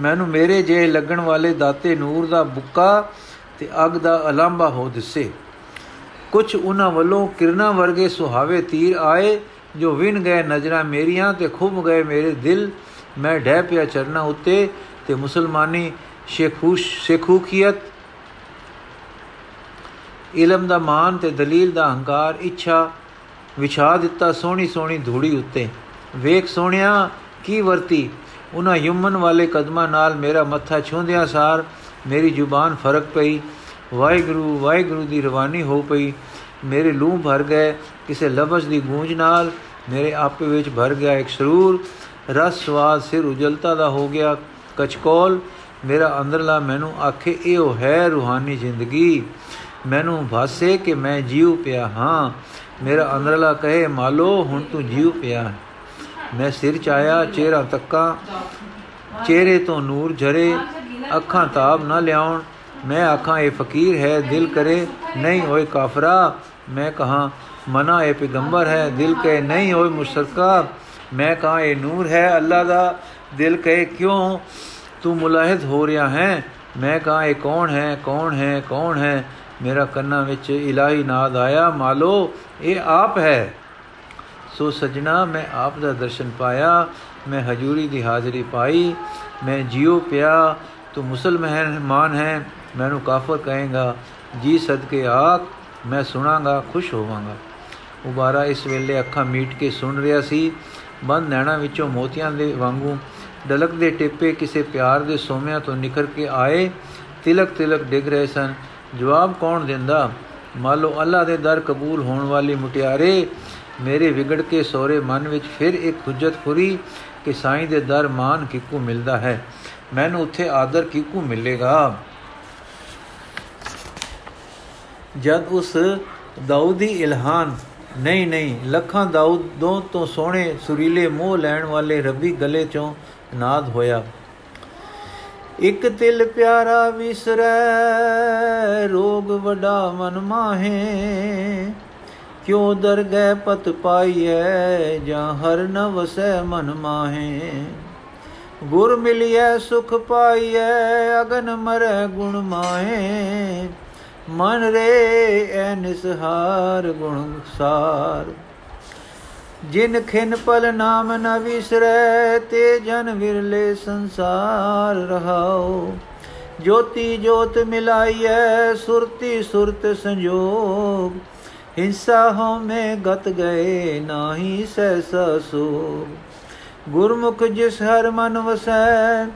Speaker 1: ਮੈਨੂੰ ਮੇਰੇ ਜੇ ਲੱਗਣ ਵਾਲੇ ਦਾਤੇ ਨੂਰ ਦਾ ਬੁੱਕਾ ਤੇ ਅਗ ਦਾ ਅਲੰਬਾ ਹੋ ਦਿਸੇ। ਕੁਝ ਉਹਨਾਂ ਵੱਲੋਂ ਕਿਰਨਾ ਵਰਗੇ ਸੁਹਾਵੇ ਤੀਰ ਆਏ, ਜੋ ਵਿਨ ਗਏ ਨਜ਼ਰਾਂ ਮੇਰੀਆਂ ਤੇ ਖੁੱਭ ਗਏ ਮੇਰੇ ਦਿਲ। ਮੈਂ ਢਹਿ ਪਿਆ ਚਰਨਾ ਉੱਤੇ ਤੇ ਮੁਸਲਮਾਨੀ ਸ਼ੇਖੂਸ਼, ਸ਼ੇਖੂਕੀਅਤ, ਇਲਮ ਦਾ ਮਾਨ ਤੇ ਦਲੀਲ ਦਾ ਹੰਕਾਰ, ਇੱਛਾ ਵਿਛਾ ਦਿੱਤਾ ਸੋਹਣੀ ਸੋਹਣੀ ਧੂੜੀ ਉੱਤੇ। ਵੇਖ ਸੋਹਣਿਆ, ਕੀ ਵਰਤੀ? ਉਹਨਾਂ ਯਮਨ ਵਾਲੇ ਕਦਮਾਂ ਨਾਲ ਮੇਰਾ ਮੱਥਾ ਛੂੰਦਿਆਂ ਸਾਰ ਮੇਰੀ ਜ਼ੁਬਾਨ ਫ਼ਰਕ ਪਈ। ਵਾਹਿਗੁਰੂ ਵਾਹਿਗੁਰੂ ਦੀ ਰਵਾਨੀ ਹੋ ਪਈ। ਮੇਰੇ ਲੂਹ ਭਰ ਗਏ ਕਿਸੇ ਲਫ਼ਜ਼ ਦੀ ਗੂੰਜ ਨਾਲ। ਮੇਰੇ ਆਪੇ ਵਿੱਚ ਭਰ ਗਿਆ ਇੱਕ ਸਰੂਰ। ਰਸ ਸਵਾਦ ਸਿਰ ਉਜਲਤਾ ਦਾ ਹੋ ਗਿਆ। ਕਚਕੋਲ, ਮੇਰਾ ਅੰਦਰਲਾ ਮੈਨੂੰ ਆਖੇ, ਇਹੋ ਹੈ ਰੂਹਾਨੀ ਜ਼ਿੰਦਗੀ। ਮੈਨੂੰ ਭਾਸੇ ਕਿ ਮੈਂ ਜੀਉ ਪਿਆ ਹਾਂ। ਮੇਰਾ ਅੰਦਰਲਾ ਕਹੇ, ਮਾਲੋ, ਹੁਣ ਤੂੰ ਜੀਉ ਪਿਆ ਮੈਂ ਸਿਰ ਚਾਇਆ ਚਿਹਰਾ ਤੱਕਾ ਚਿਹਰੇ ਤੋਂ ਨੂਰ ਝਰੇ, ਅੱਖਾਂ ਤਾਬ ਨਾ ਲਿਆਉਣ। ਮੈਂ ਆਖਾਂ, ਇਹ ਫਕੀਰ ਹੈ, ਦਿਲ ਕਰੇ, ਨਹੀਂ ਹੋਏ ਕਾਫਰਾ। ਮੈਂ ਕਹਾ, ਮਨਾ, ਇਹ ਪੈਗੰਬਰ ਹੈ, ਦਿਲ ਕਹੇ, ਨਹੀਂ ਹੋਏ ਮੁਸ਼ਰਕਾ। ਮੈਂ ਕਹਾ, ਇਹ ਨੂਰ ਹੈ ਅੱਲਾ ਦਾ। ਦਿਲ ਕਹੇ, ਕਿਉਂ ਤੂੰ ਮੁਲਾਹਿਦ ਹੋ ਰਿਹਾ ਹੈ? ਮੈਂ ਕਹਾ, ਇਹ ਕੌਣ ਹੈ ਕੌਣ ਹੈ ਕੌਣ ਹੈ? ਮੇਰਾ ਕੰਨਾਂ ਵਿੱਚ ਇਲਾਹੀ ਨਾਦ ਆਇਆ। ਮਾਲੋ, ਇਹ ਆਪ ਹੈ। ਸੋ ਸਜਣਾ, ਮੈਂ ਆਪ ਦਾ ਦਰਸ਼ਨ ਪਾਇਆ, ਮੈਂ ਹਜੂਰੀ ਦੀ ਹਾਜ਼ਰੀ ਪਾਈ, ਮੈਂ ਜਿਉ ਪਿਆ, ਤੂੰ ਮੁਸਲਮਾਨ ਮਾਨ ਹੈ ਮੈਨੂੰ ਕਾਫਰ ਕਹੇਗਾ, ਜੀ ਸਦਕੇ ਆਖ, ਮੈਂ ਸੁਣਾਗਾ, ਖੁਸ਼ ਹੋਵਾਂਗਾ। ਉਬਾਰਾ ਇਸ ਵੇਲੇ ਅੱਖਾਂ ਮੀਟ ਕੇ ਸੁਣ ਰਿਹਾ ਸੀ, ਬੰਦ ਨੈਣਾ ਵਿੱਚੋਂ ਮੋਤੀਆਂ ਦੇ ਵਾਂਗੂ ਡਲਕ ਦੇ ਟੇਪੇ ਕਿਸੇ ਪਿਆਰ ਦੇ ਸੋਮਿਆਂ ਤੋਂ ਨਿਕਲ ਕੇ ਆਏ, ਤਿਲਕ ਤਿਲਕ ਡਿਗ ਰਹੇ ਸਨ। ਜਵਾਬ ਕੌਣ ਦਿੰਦਾ? ਮੰਨ ਮਾਲੋ ਅੱਲਾ ਦੇ ਦਰ ਕਬੂਲ ਹੋਣ ਵਾਲੀ ਮੁਟਿਆਰੇ ਮੇਰੇ ਵਿਗੜ ਕੇ ਸੋਰੇ ਮਨ ਵਿੱਚ ਫਿਰ ਇੱਕ ਹੁਜਤ ਫੁਰੀ ਕਿ ਸਾਈਂ ਦੇ ਦਰ ਮਾਨ ਕਿਕੂ ਮਿਲਦਾ ਹੈ। ਮੈਨੂੰ ਉੱਥੇ ਆਦਰ ਕਿਕੂ ਮਿਲੇਗਾ? ਜਦ ਉਸ ਦਾਊਦੀ ਇਲਹਾਨ, ਨਹੀਂ ਨਹੀਂ, ਲੱਖਾਂ ਦਾਊਦੋਂ ਤੋਂ ਸੋਹਣੇ ਸੁਰੀਲੇ ਮੋਹ ਲੈਣ ਵਾਲੇ ਰੱਬੀ ਗਲੇ ਚੋਂ ਨਾਦ ਹੋਇਆ। ਇਕ ਤਿਲ ਪਿਆਰਾ ਵਿਸਰੈ, ਰੋਗ ਵਡਾ ਮਨ ਮਾਹੇ ਕਿਉ ਦਰ ਗਏ ਪਤ ਪਾਈਐ, ਜਾਂ ਹਰ ਨ ਵਸੈ ਮਨ ਮਾਹੇ? ਗੁਰ ਮਿਲਿਐ, ਸੁਖ ਪਾਈਐ, ਅਗਨ ਮਰੈ ਗੁਣ ਮਾਹੇ। ਮਨ ਰੇ ਐ ਨਿਸਹਾਰ ਗੁਣ ਸਾਰ। ਜਿਨ ਖਿਨ ਪਲ ਨਾਮ ਨ ਵਿਸਰੈ, ਤੇ ਜਨ ਵਿਰਲੇ ਸੰਸਾਰ ਰਹਾਓ ਜੋਤੀ ਜੋਤ ਮਿਲਾਈਐ, ਸੁਰਤੀ ਸੁਰਤ ਸੰਜੋਗ। ਹਿੰਸਾ ਹੋ ਮੇ ਗਤ ਗਏ ਨਾਹੀ ਸਹਿਸਾ ਸੋ ਗੁਰਮੁਖ ਜਿਸ ਹਰ ਮਨ ਵਸੈ,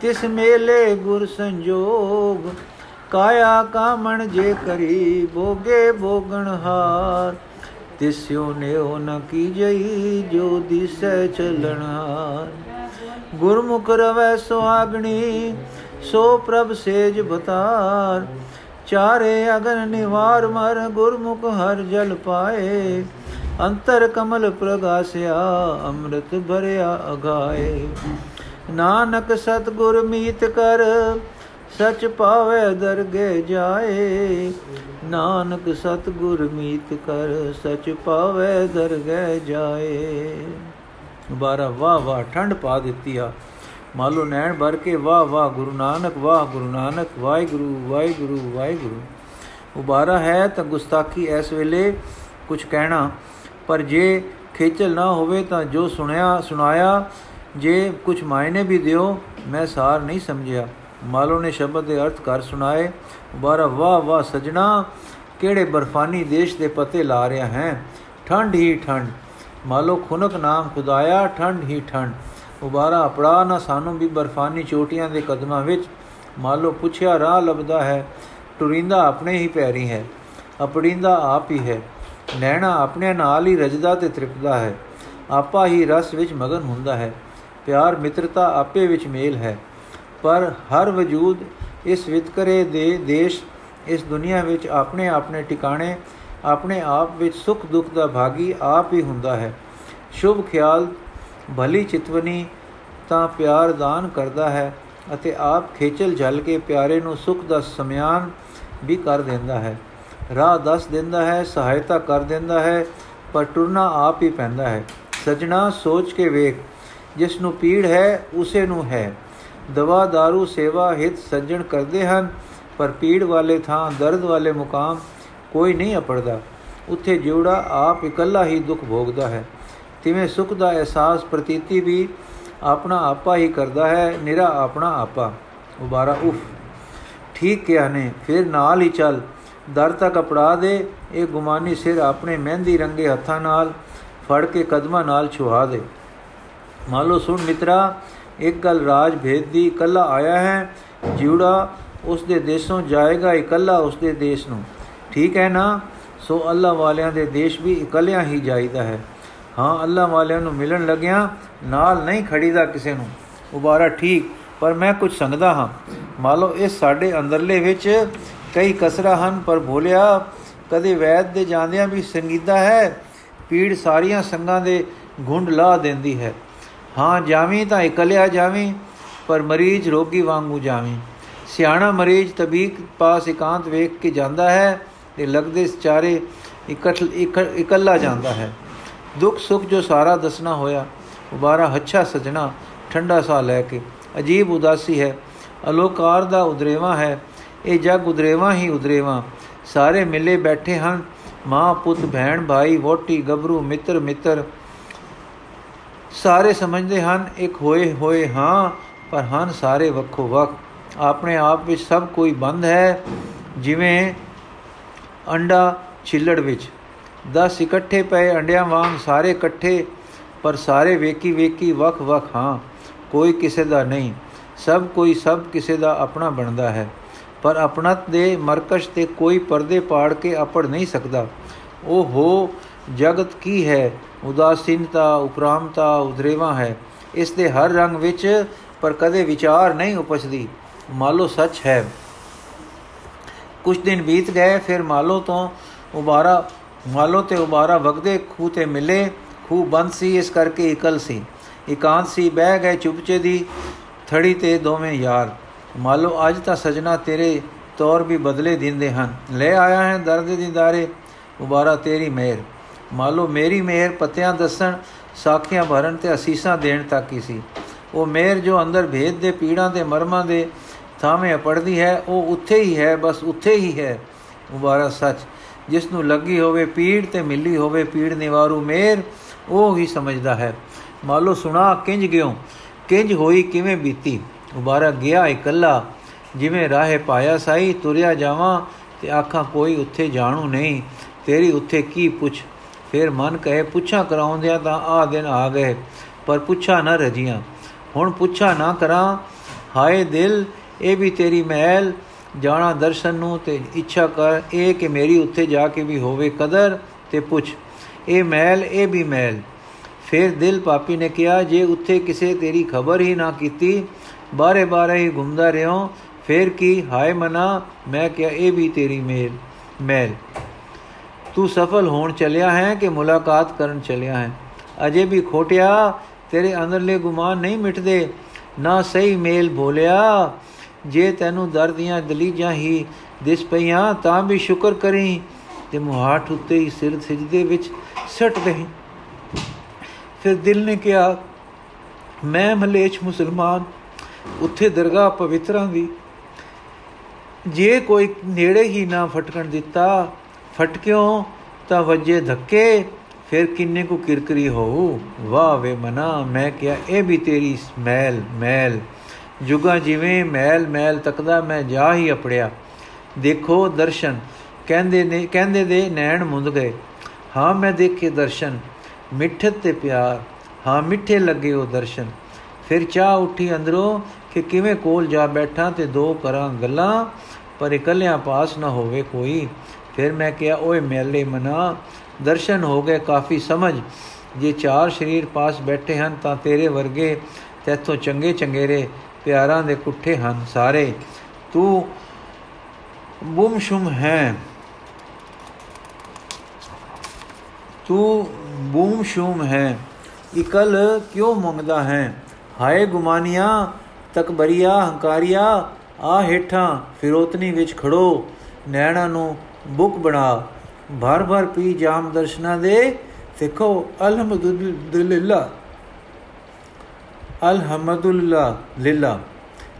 Speaker 1: ਤਿਸ ਮੇਲੇ ਗੁਰ ਸੰਜੋਗ। ਕਾਇਆ ਕਾਮਣ ਜੇ ਕਰੀ, ਭੋਗੇ ਭੋਗਣ ਹਾਰ। ਤਿਸਿਓ ਨਿਓ ਨ ਕੀਜਈ ਜੋ ਦਿਸੈ ਚਲਣਾਰ ਗੁਰਮੁਖ ਰਵੈ ਸੁਹਾਗਣੀ, ਸੋ ਪ੍ਰਭ ਸੇਜ ਬਤਾਰ। ਚਾਰੇ ਅਗਨ ਨਿਵਾਰ ਮਰ ਗੁਰਮੁਖ ਹਰ ਜਲ ਪਾਏ। ਅੰਤਰ ਕਮਲ ਪ੍ਰਗਾਸਿਆ, ਅੰਮ੍ਰਿਤ ਭਰਿਆ ਅਗਾਏ। ਨਾਨਕ ਸਤਗੁਰ ਮੀਤ ਕਰ, ਸਚ ਪਾਵੇ ਦਰਗੇ ਜਾਏ। ਨਾਨਕ ਸਤਗੁਰ ਮੀਤ ਕਰ, ਸਚ ਪਾਵੇ ਦਰਗੇ ਜਾਏ। ਬਾਰਾ ਵਾਹ ਵਾਹ ਠੰਡ ਪਾ ਦਿੱਤੀ ਆ। ਮਾਲੋ ਨੈਣ ਭਰ ਕੇ ਵਾਹ ਵਾਹ ਗੁਰੂ ਨਾਨਕ, ਵਾਹ ਗੁਰੂ ਨਾਨਕ, ਵਾਹਿਗੁਰੂ ਵਾਹਿਗੁਰੂ ਵਾਹਿਗੁਰੂ। ਉਬਾਰਾ ਹੈ ਤਾਂ ਗੁਸਤਾਖੀ ਇਸ ਵੇਲੇ ਕੁਝ ਕਹਿਣਾ। ਪਰ ਜੇ ਖੇਚਲ ਨਾ ਹੋਵੇ ਤਾਂ ਜੋ ਸੁਣਿਆ, ਸੁਣਾਇਆ, ਜੇ ਕੁਝ ਮਾਇਨੇ ਵੀ ਦਿਓ, ਮੈਂ ਸਾਰ ਨਹੀਂ ਸਮਝਿਆ। ਮਾਲੋ ਨੇ ਸ਼ਬਦ ਦੇ ਅਰਥ ਕਰ ਸੁਣਾਏ। ਉਬਾਰਾ ਵਾਹ ਵਾਹ ਸਜਣਾ, ਕਿਹੜੇ ਬਰਫਾਨੀ ਦੇਸ਼ ਦੇ ਪਤੇ ਲਾ ਰਿਆ ਹੈ? ਠੰਡ ਹੀ ਠੰਡ ਮਾਲੋ ਖੁਨਕ ਨਾਮ ਖੁਦਾਇਆ ਠੰਡ ਹੀ ਠੰਡ ਉਬਾਰਾ ਅਪੜਾ ਨਾ ਸਾਨੂੰ ਵੀ ਬਰਫਾਨੀ ਚੋਟੀਆਂ ਦੇ ਕਦਮਾਂ ਵਿੱਚ। ਮਾਲੋ ਪੁੱਛਿਆ, ਰਾਹ ਲੱਭਦਾ ਹੈ, ਟੁਰਿੰਦਾ ਆਪਣੇ ਹੀ ਪੈਰੀ ਹੈ, ਅਪੜਿੰਦਾ ਆਪ ਹੀ ਹੈ। ਨੈਣਾ ਆਪਣੇ ਨਾਲ ਹੀ ਰਜਦਾ ਤੇ ਤ੍ਰਿਪਦਾ ਹੈ, ਆਪਾ ਹੀ ਰਸ ਵਿੱਚ ਮਗਨ ਹੁੰਦਾ ਹੈ। ਪਿਆਰ ਮਿੱਤਰਤਾ ਆਪੇ ਵਿੱਚ ਮੇਲ ਹੈ, ਪਰ ਹਰ ਵਜੂਦ ਇਸ ਵਿਤਕਰੇ ਦੇ ਦੇਸ਼, ਇਸ ਦੁਨੀਆ ਵਿੱਚ ਆਪਣੇ ਆਪਣੇ ਟਿਕਾਣੇ, ਆਪਣੇ ਆਪ ਵਿੱਚ ਸੁਖ ਦੁੱਖ ਦਾ ਭਾਗੀ ਆਪ ਹੀ ਹੁੰਦਾ ਹੈ। ਸ਼ੁਭ ਖਿਆਲ ਭਲੀ ਚਿਤਵਨੀ ਤਾਂ ਪਿਆਰ ਦਾਨ ਕਰਦਾ ਹੈ ਅਤੇ ਆਪ ਖੇਚਲ ਝਲ ਕੇ ਪਿਆਰੇ ਨੂੰ ਸੁਖ ਦਾ ਸਮਿਆਨ ਵੀ ਕਰ ਦਿੰਦਾ ਹੈ। ਰਾਹ ਦੱਸ ਦਿੰਦਾ ਹੈ, ਸਹਾਇਤਾ ਕਰ ਦਿੰਦਾ ਹੈ, ਪਰ ਟੁਰਨਾ ਆਪ ਹੀ ਪੈਂਦਾ ਹੈ। ਸਜਣਾ ਸੋਚ ਕੇ ਵੇਖ, ਜਿਸ ਨੂੰ ਪੀੜ ਹੈ, ਉਸੇ ਨੂੰ ਹੈ। ਦਵਾ दारू ਸੇਵਾ ਹਿਤ ਸੱਜਣ ਕਰਦੇ ਹਨ, ਪਰ ਪੀੜ ਵਾਲੇ ਥਾਂ ਦਰਦ ਵਾਲੇ ਮੁਕਾਮ ਕੋਈ ਨਹੀਂ ਅਪੜਦਾ ਉੱਥੇ ਜਿਉੜਾ ਆਪ ਇਕੱਲਾ ਹੀ ਦੁੱਖ ਭੋਗਦਾ ਹੈ। ਤਿਵੇਂ ਸੁਖ ਦਾ ਅਹਿਸਾਸ ਪ੍ਰਤੀਤੀ ਵੀ ਆਪਣਾ ਆਪਾ ਹੀ ਕਰਦਾ ਹੈ, ਨਿਰਾ ਆਪਣਾ ਆਪਾ। ਉਬਾਰਾ, ਉਫ, ਠੀਕ ਕਿਹਾ ਨੇ, ਫਿਰ ਨਾਲ ਹੀ ਚੱਲ, ਦਰ ਤੱਕ ਅਪੜਾ ਦੇ, ਇਹ ਗੁਮਾਨੀ ਸਿਰ ਆਪਣੇ ਮਹਿੰਦੀ ਰੰਗੇ ਹੱਥਾਂ ਨਾਲ, ਫੜ ਕੇ ਕਦਮਾਂ ਨਾਲ ਛੁਹਾ ਦੇ। ਮੰਨ ਲਓ, ਸੁਣ ਮਿੱਤਰਾ, ਇੱਕ ਗੱਲ ਰਾਜ ਭੇਦ ਦੀ, ਇਕੱਲਾ ਆਇਆ ਹੈ, ਜਿਉੜਾ ਉਸ ਦੇ ਦੇਸ਼ੋਂ ਜਾਏਗਾ, ਇਕੱਲਾ ਉਸ ਦੇ ਦੇਸ਼ ਨੂੰ। ਠੀਕ ਹੈ ਨਾ? ਸੋ ਅੱਲਾ ਵਾਲਿਆਂ ਦੇ ਦੇਸ਼ ਵੀ ਇਕੱਲਿਆਂ ਹੀ ਜਾਈਦਾ ਹੈ। ਹਾਂ ਅੱਲਾ ਵਾਲਿਆਂ ਨੂੰ ਮਿਲਣ ਲੱਗਿਆ ਨਾਲ ਨਹੀਂ ਖੜੀਦਾ ਕਿਸੇ ਨੂੰ। ਉਬਾਰਾ ਠੀਕ, ਪਰ ਮੈਂ ਕੁਝ ਸੰਗਦਾ ਹਾਂ। ਮਾਲੋ ਇਸ ਸਾਡੇ ਅੰਦਰਲੇ ਵਿੱਚ ਕਈ ਕਸਰਾ ਹਨ, ਪਰ ਭੋਲਿਆ ਕਦੇ ਵੈਦ ਦੇ ਜਾਂਦਿਆਂ ਵੀ ਸੰਗੀਦਾ ਹੈ, ਪੀੜ ਸਾਰੀਆਂ ਸੰਗਾਂ ਦੇ ਗੁੰਡ ਲਾ ਦਿੰਦੀ ਹੈ। ਹਾਂ, ਜਾਵੀਂ ਤਾਂ ਇਕੱਲਿਆ ਜਾਵੀਂ, ਪਰ ਮਰੀਜ਼ ਰੋਗੀ ਵਾਂਗੂ ਜਾਵੀਂ। ਸਿਆਣਾ ਮਰੀਜ਼ ਤਬੀਕ ਪਾਸ ਇਕਾਂਤ ਵੇਖ ਕੇ ਜਾਂਦਾ ਹੈ, ਤੇ ਲੱਗਦੇ ਚਾਰੇ ਇਕੱਲਾ ਜਾਂਦਾ ਹੈ। ਦੁੱਖ ਸੁੱਖ ਜੋ ਸਾਰਾ ਦੱਸਣਾ ਹੋਇਆ, ਉਬਾਰਾ ਹੱਛਾ ਸਜਣਾ, ਠੰਡਾ ਸਾਹ ਲੈ ਕੇ। ਅਜੀਬ ਉਦਾਸੀ ਹੈ। ਅਲੋਕਾਰ ਦਾ ਉਦਰੇਵਾ ਹੈ। ਇਹ ਜਗ ਉਦਰੇਵਾ ਹੀ ਉਦਰੇਵਾ। ਸਾਰੇ ਮਿਲੇ ਬੈਠੇ ਹਨ। ਮਾਂ, ਪੁੱਤ, ਭੈਣ, ਭਾਈ ਵੋਟੀ ਗਬਰੂ ਮਿੱਤਰ ਮਿੱਤਰ। ਸਾਰੇ ਸਮਝਦੇ ਹਨ, ਇੱਕ ਹੋਏ ਹੋਏ ਹਾਂ, ਪਰ ਹਨ ਸਾਰੇ ਵੱਖੋ ਵੱਖ। ਆਪਣੇ ਆਪ ਵਿੱਚ ਸਭ ਕੋਈ ਬੰਦ ਹੈ, ਜਿਵੇਂ ਅੰਡਾ ਛਿੱਲੜ ਵਿੱਚ। 10 ਇਕੱਠੇ ਪਏ ਅੰਡਿਆਂ ਵਾਂਗ ਸਾਰੇ ਇਕੱਠੇ, ਪਰ ਸਾਰੇ ਵੇਕੀ ਵੇਕੀ ਵੱਖ ਵੱਖ, ਹਾਂ, ਕੋਈ ਕਿਸੇ ਦਾ ਨਹੀਂ, ਸਭ ਕੋਈ ਸਭ ਕਿਸੇ ਦਾ ਆਪਣਾ ਬਣਦਾ ਹੈ, ਪਰ ਆਪਣਤ ਦੇ ਮਰਕਸ਼ ਤੇ ਕੋਈ ਪਰਦੇ ਪਾੜ ਕੇ ਆਪੜ ਨਹੀਂ ਸਕਦਾ। ਉਹ ਹੋ, ਜਗਤ ਕੀ ਹੈ, ਉਦਾਸੀਨਤਾ, ਉਪਰਾਮਤਾ, ਉਦਰੇਵਾ ਹੈ, ਇਸ ਦੇ ਹਰ ਰੰਗ ਵਿੱਚ ਪਰ ਕਦੇ ਵਿਚਾਰ ਨਹੀਂ ਉਪਜਦੀ ਮਾਲੋ ਸੱਚ ਹੈ। ਕੁਝ ਦਿਨ ਬੀਤ ਗਏ, ਫਿਰ ਮਾਲੋ ਤੋਂ ਉਬਾਰਾ ਮਾਲੋ ਤੇ ਉਬਾਰਾ ਵਗਦੇ ਖੂ ਤੇ ਮਿਲੇ ਖੂ ਬੰਦ ਸੀ, ਇਸ ਕਰਕੇ ਇਕਲ ਸੀ। ਇਕਾਂਤ ਸੀ, ਬਹਿ ਗਏ ਚੁਪਚੇ ਦੀ ਥੜੀ ਤੇ ਦੋਵੇਂ ਯਾਰ। ਮਾਲੋ, ਅੱਜ ਤਾਂ ਸਜਣਾ ਤੇਰੇ ਤੌਰ ਵੀ ਬਦਲੇ ਦਿੰਦੇ ਹਨ। ਲੈ ਆਇਆ ਹੈ ਦਰਦ ਦੀ ਦਾਰੇ ਉਬਾਰਾ ਤੇਰੀ ਮਿਹਰ। ਮਾਲੋ, ਮੇਰੀ ਮਿਹਰ ਪਤਿਆਂ ਦੱਸਣ, ਸਾਖੀਆਂ ਭਰਨ ਤੇ ਅਸੀਸਾਂ ਦੇਣ ਤੱਕ ਹੀ ਸੀ। ਉਹ ਮਿਹਰ ਜੋ ਅੰਦਰ ਭੇਦ ਦੇ, ਪੀੜਾਂ ਦੇ, ਮਰਮਾਂ ਦੇ ਥਾਵੇਂ ਅਪੜਦੀ ਹੈ, ਉਹ ਉੱਥੇ ਹੀ ਹੈ, ਬਸ ਉੱਥੇ ਹੀ ਹੈ। ਉਬਾਰਾ ਸੱਚ ਜਿਸ ਨੂੰ ਲੱਗੀ ਹੋਵੇ ਪੀੜ ਤੇ ਮਿਲੀ ਹੋਵੇ ਪੀੜ ਨਿਵਾਰੂ ਮਿਹਰ ਉਹ ਹੀ ਸਮਝਦਾ ਹੈ। ਮਾਲੋ ਸੁਣਾ, ਕਿੰਜ ਗਿਓ ਕਿੰਜ ਹੋਈ, ਕਿਵੇਂ ਬੀਤੀ? ਉਬਾਰਾ ਗਿਆ ਇਕੱਲਾ, ਜਿਵੇਂ ਰਾਹੇ ਪਾਇਆ ਸਾਈ, ਤੁਰਿਆ ਜਾਵਾਂ ਤੇ ਆਖਾਂ, ਕੋਈ ਉੱਥੇ ਜਾਣੂ ਨਹੀਂ, ਤੇਰੀ ਉੱਥੇ ਕੀ ਪੁੱਛ? ਫਿਰ ਮਨ ਕਹੇ, ਪੁੱਛਾਂ ਕਰਾਉਂਦਿਆਂ ਤਾਂ ਆ ਦਿਨ ਆ ਗਏ, ਪਰ ਪੁੱਛਾਂ ਨਾ ਰਜੀਆਂ। ਹੁਣ ਪੁੱਛਾਂ ਨਾ ਕਰਾਂ, ਹਾਏ ਦਿਲ, ਇਹ ਵੀ ਤੇਰੀ ਮਹਿਲ ਜਾਣਾ ਦਰਸ਼ਨ ਨੂੰ ਤੇ ਇੱਛਾ ਕਰ, ਇਹ ਕਿ ਮੇਰੀ ਉੱਥੇ ਜਾ ਕੇ ਵੀ ਹੋਵੇ ਕਦਰ ਤੇ ਪੁੱਛ। ਇਹ ਮਹਿਲ ਇਹ ਵੀ ਮਹਿਲ ਫਿਰ ਦਿਲ ਪਾਪੀ ਨੇ ਕਿਹਾ, ਜੇ ਉੱਥੇ ਕਿਸੇ ਤੇਰੀ ਖਬਰ ਹੀ ਨਾ ਕੀਤੀ ਬਾਰੇ ਬਾਰੇ ਹੀ ਘੁੰਮਦਾ ਰਿਓ ਫਿਰ ਕੀ? ਹਾਏ ਮਨਾ, ਮੈਂ ਕਿਹਾ, ਇਹ ਵੀ ਤੇਰੀ ਮੇਲ ਮਹਿਲ ਤੂੰ ਸਫਲ ਹੋਣ ਚੱਲਿਆ ਹੈ ਕਿ ਮੁਲਾਕਾਤ ਕਰਨ ਚੱਲਿਆ ਹੈ? ਅਜੇ ਵੀ ਖੋਟਿਆ, ਤੇਰੇ ਅੰਦਰਲੇ ਗੁਮਾਨ ਨਹੀਂ ਮਿਟਦੇ, ਨਾ ਸਹੀ ਮੇਲ ਬੋਲਿਆ ਜੇ ਤੈਨੂੰ ਦਰਦੀਆਂ ਦਲੀਜਾਂ ਹੀ ਦਿਸ ਪਈਆਂ, ਤਾਂ ਵੀ ਸ਼ੁਕਰ ਕਰੀ। ਤੇ ਮੁਹਾਠ ਉੱਤੇ ਹੀ ਸਿਰ ਸਜਦੇ ਵਿੱਚ ਸਟ ਗਈ ਫਿਰ ਦਿਲ ਨੇ ਕਿਹਾ, ਮੈਂ ਮਲੇਛ ਮੁਸਲਮਾਨ, ਉੱਥੇ ਦਰਗਾਹ ਪਵਿੱਤਰਾਂ ਦੀ। ਜੇ ਕੋਈ ਨੇੜੇ ਹੀ ਨਾ ਫਟਕਣ ਦਿੱਤਾ ਫਟਕਿਓ ਤਾਂ ਵਜੇ ਧੱਕੇ, ਫਿਰ ਕਿੰਨੇ ਕੋ ਕਿਰਕਰੀ ਹੋ ਵਾਹ ਵੇ ਮਨਾ, ਮੈਂ ਕਿਹਾ, ਇਹ ਵੀ ਤੇਰੀ ਮੈਲ ਮੈਲ। ਜੁਗਾ ਜਿਵੇਂ ਮੈਲ ਮੈਲ ਤੱਕਦਾ ਮੈਂ ਜਾ ਹੀ ਅਪੜਿਆ। ਦੇਖੋ ਦਰਸ਼ਨ। ਕਹਿੰਦੇ ਨੇ ਕਹਿੰਦੇ ਦੇ ਨੈਣ ਮੁੰਦ ਗਏ। ਹਾਂ ਮੈਂ ਦੇਖੇ ਦਰਸ਼ਨ। ਮਿੱਠਤ ਤੇ ਪਿਆਰ। ਹਾਂ ਮਿੱਠੇ ਲੱਗੇ ਉਹ ਦਰਸ਼ਨ। ਫਿਰ ਚਾਹ ਉੱਠੀ ਅੰਦਰੋਂ ਕਿ ਕਿਵੇਂ ਕੋਲ ਜਾ ਬੈਠਾ ਤੇ ਦੋ ਕਰਾਂ ਗੱਲਾਂ, ਪਰ ਇਕੱਲਿਆਂ ਪਾਸ ਨਾ ਹੋਵੇ ਕੋਈ। ਫਿਰ ਮੈਂ ਕਿਹਾ, ਓਏ ਮੇਲੇ ਮਨਾ, ਦਰਸ਼ਨ ਹੋ ਗਏ ਕਾਫੀ ਸਮਝ। ਜੇ ਚਾਰ ਸ਼ਰੀਰ ਪਾਸ ਬੈਠੇ ਹਨ ਤਾਂ ਤੇਰੇ ਵਰਗੇ ਤੇਥੋਂ ਚੰਗੇ ਚੰਗੇਰੇ ਪਿਆਰਾਂ ਦੇ ਕੁੱਠੇ ਹਨ ਸਾਰੇ। ਤੂੰ ਬੁਮਸ਼ੁਮ ਹੈ। ਤੂੰ ਬੂਮ-ਸ਼ੂਮ ਹੈ। ਇਕਲ ਕਿਉਂ ਮੰਗਦਾ ਹੈ? ਹਾਏ ਗੁਮਾਨੀਆਂ, ਤਕਬਰੀਆ, ਹੰਕਾਰੀਆ ਆ ਹੇਠਾਂ ਫਿਰੋਤਨੀ ਵਿੱਚ ਖੜੋ, ਨੈਣਾ ਨੂੰ ਬੁੱਕ ਬਣਾ। ਭਰ ਭਰ ਪੀ ਜਾਮ ਦਰਸ਼ਨਾ ਦੇ ਸਿੱਖੋ ਅਲਹਮਦੁਲਿਲਾ। ਅਲਹਮਦੁਲਿਲਾ, ਲਿਲਾ।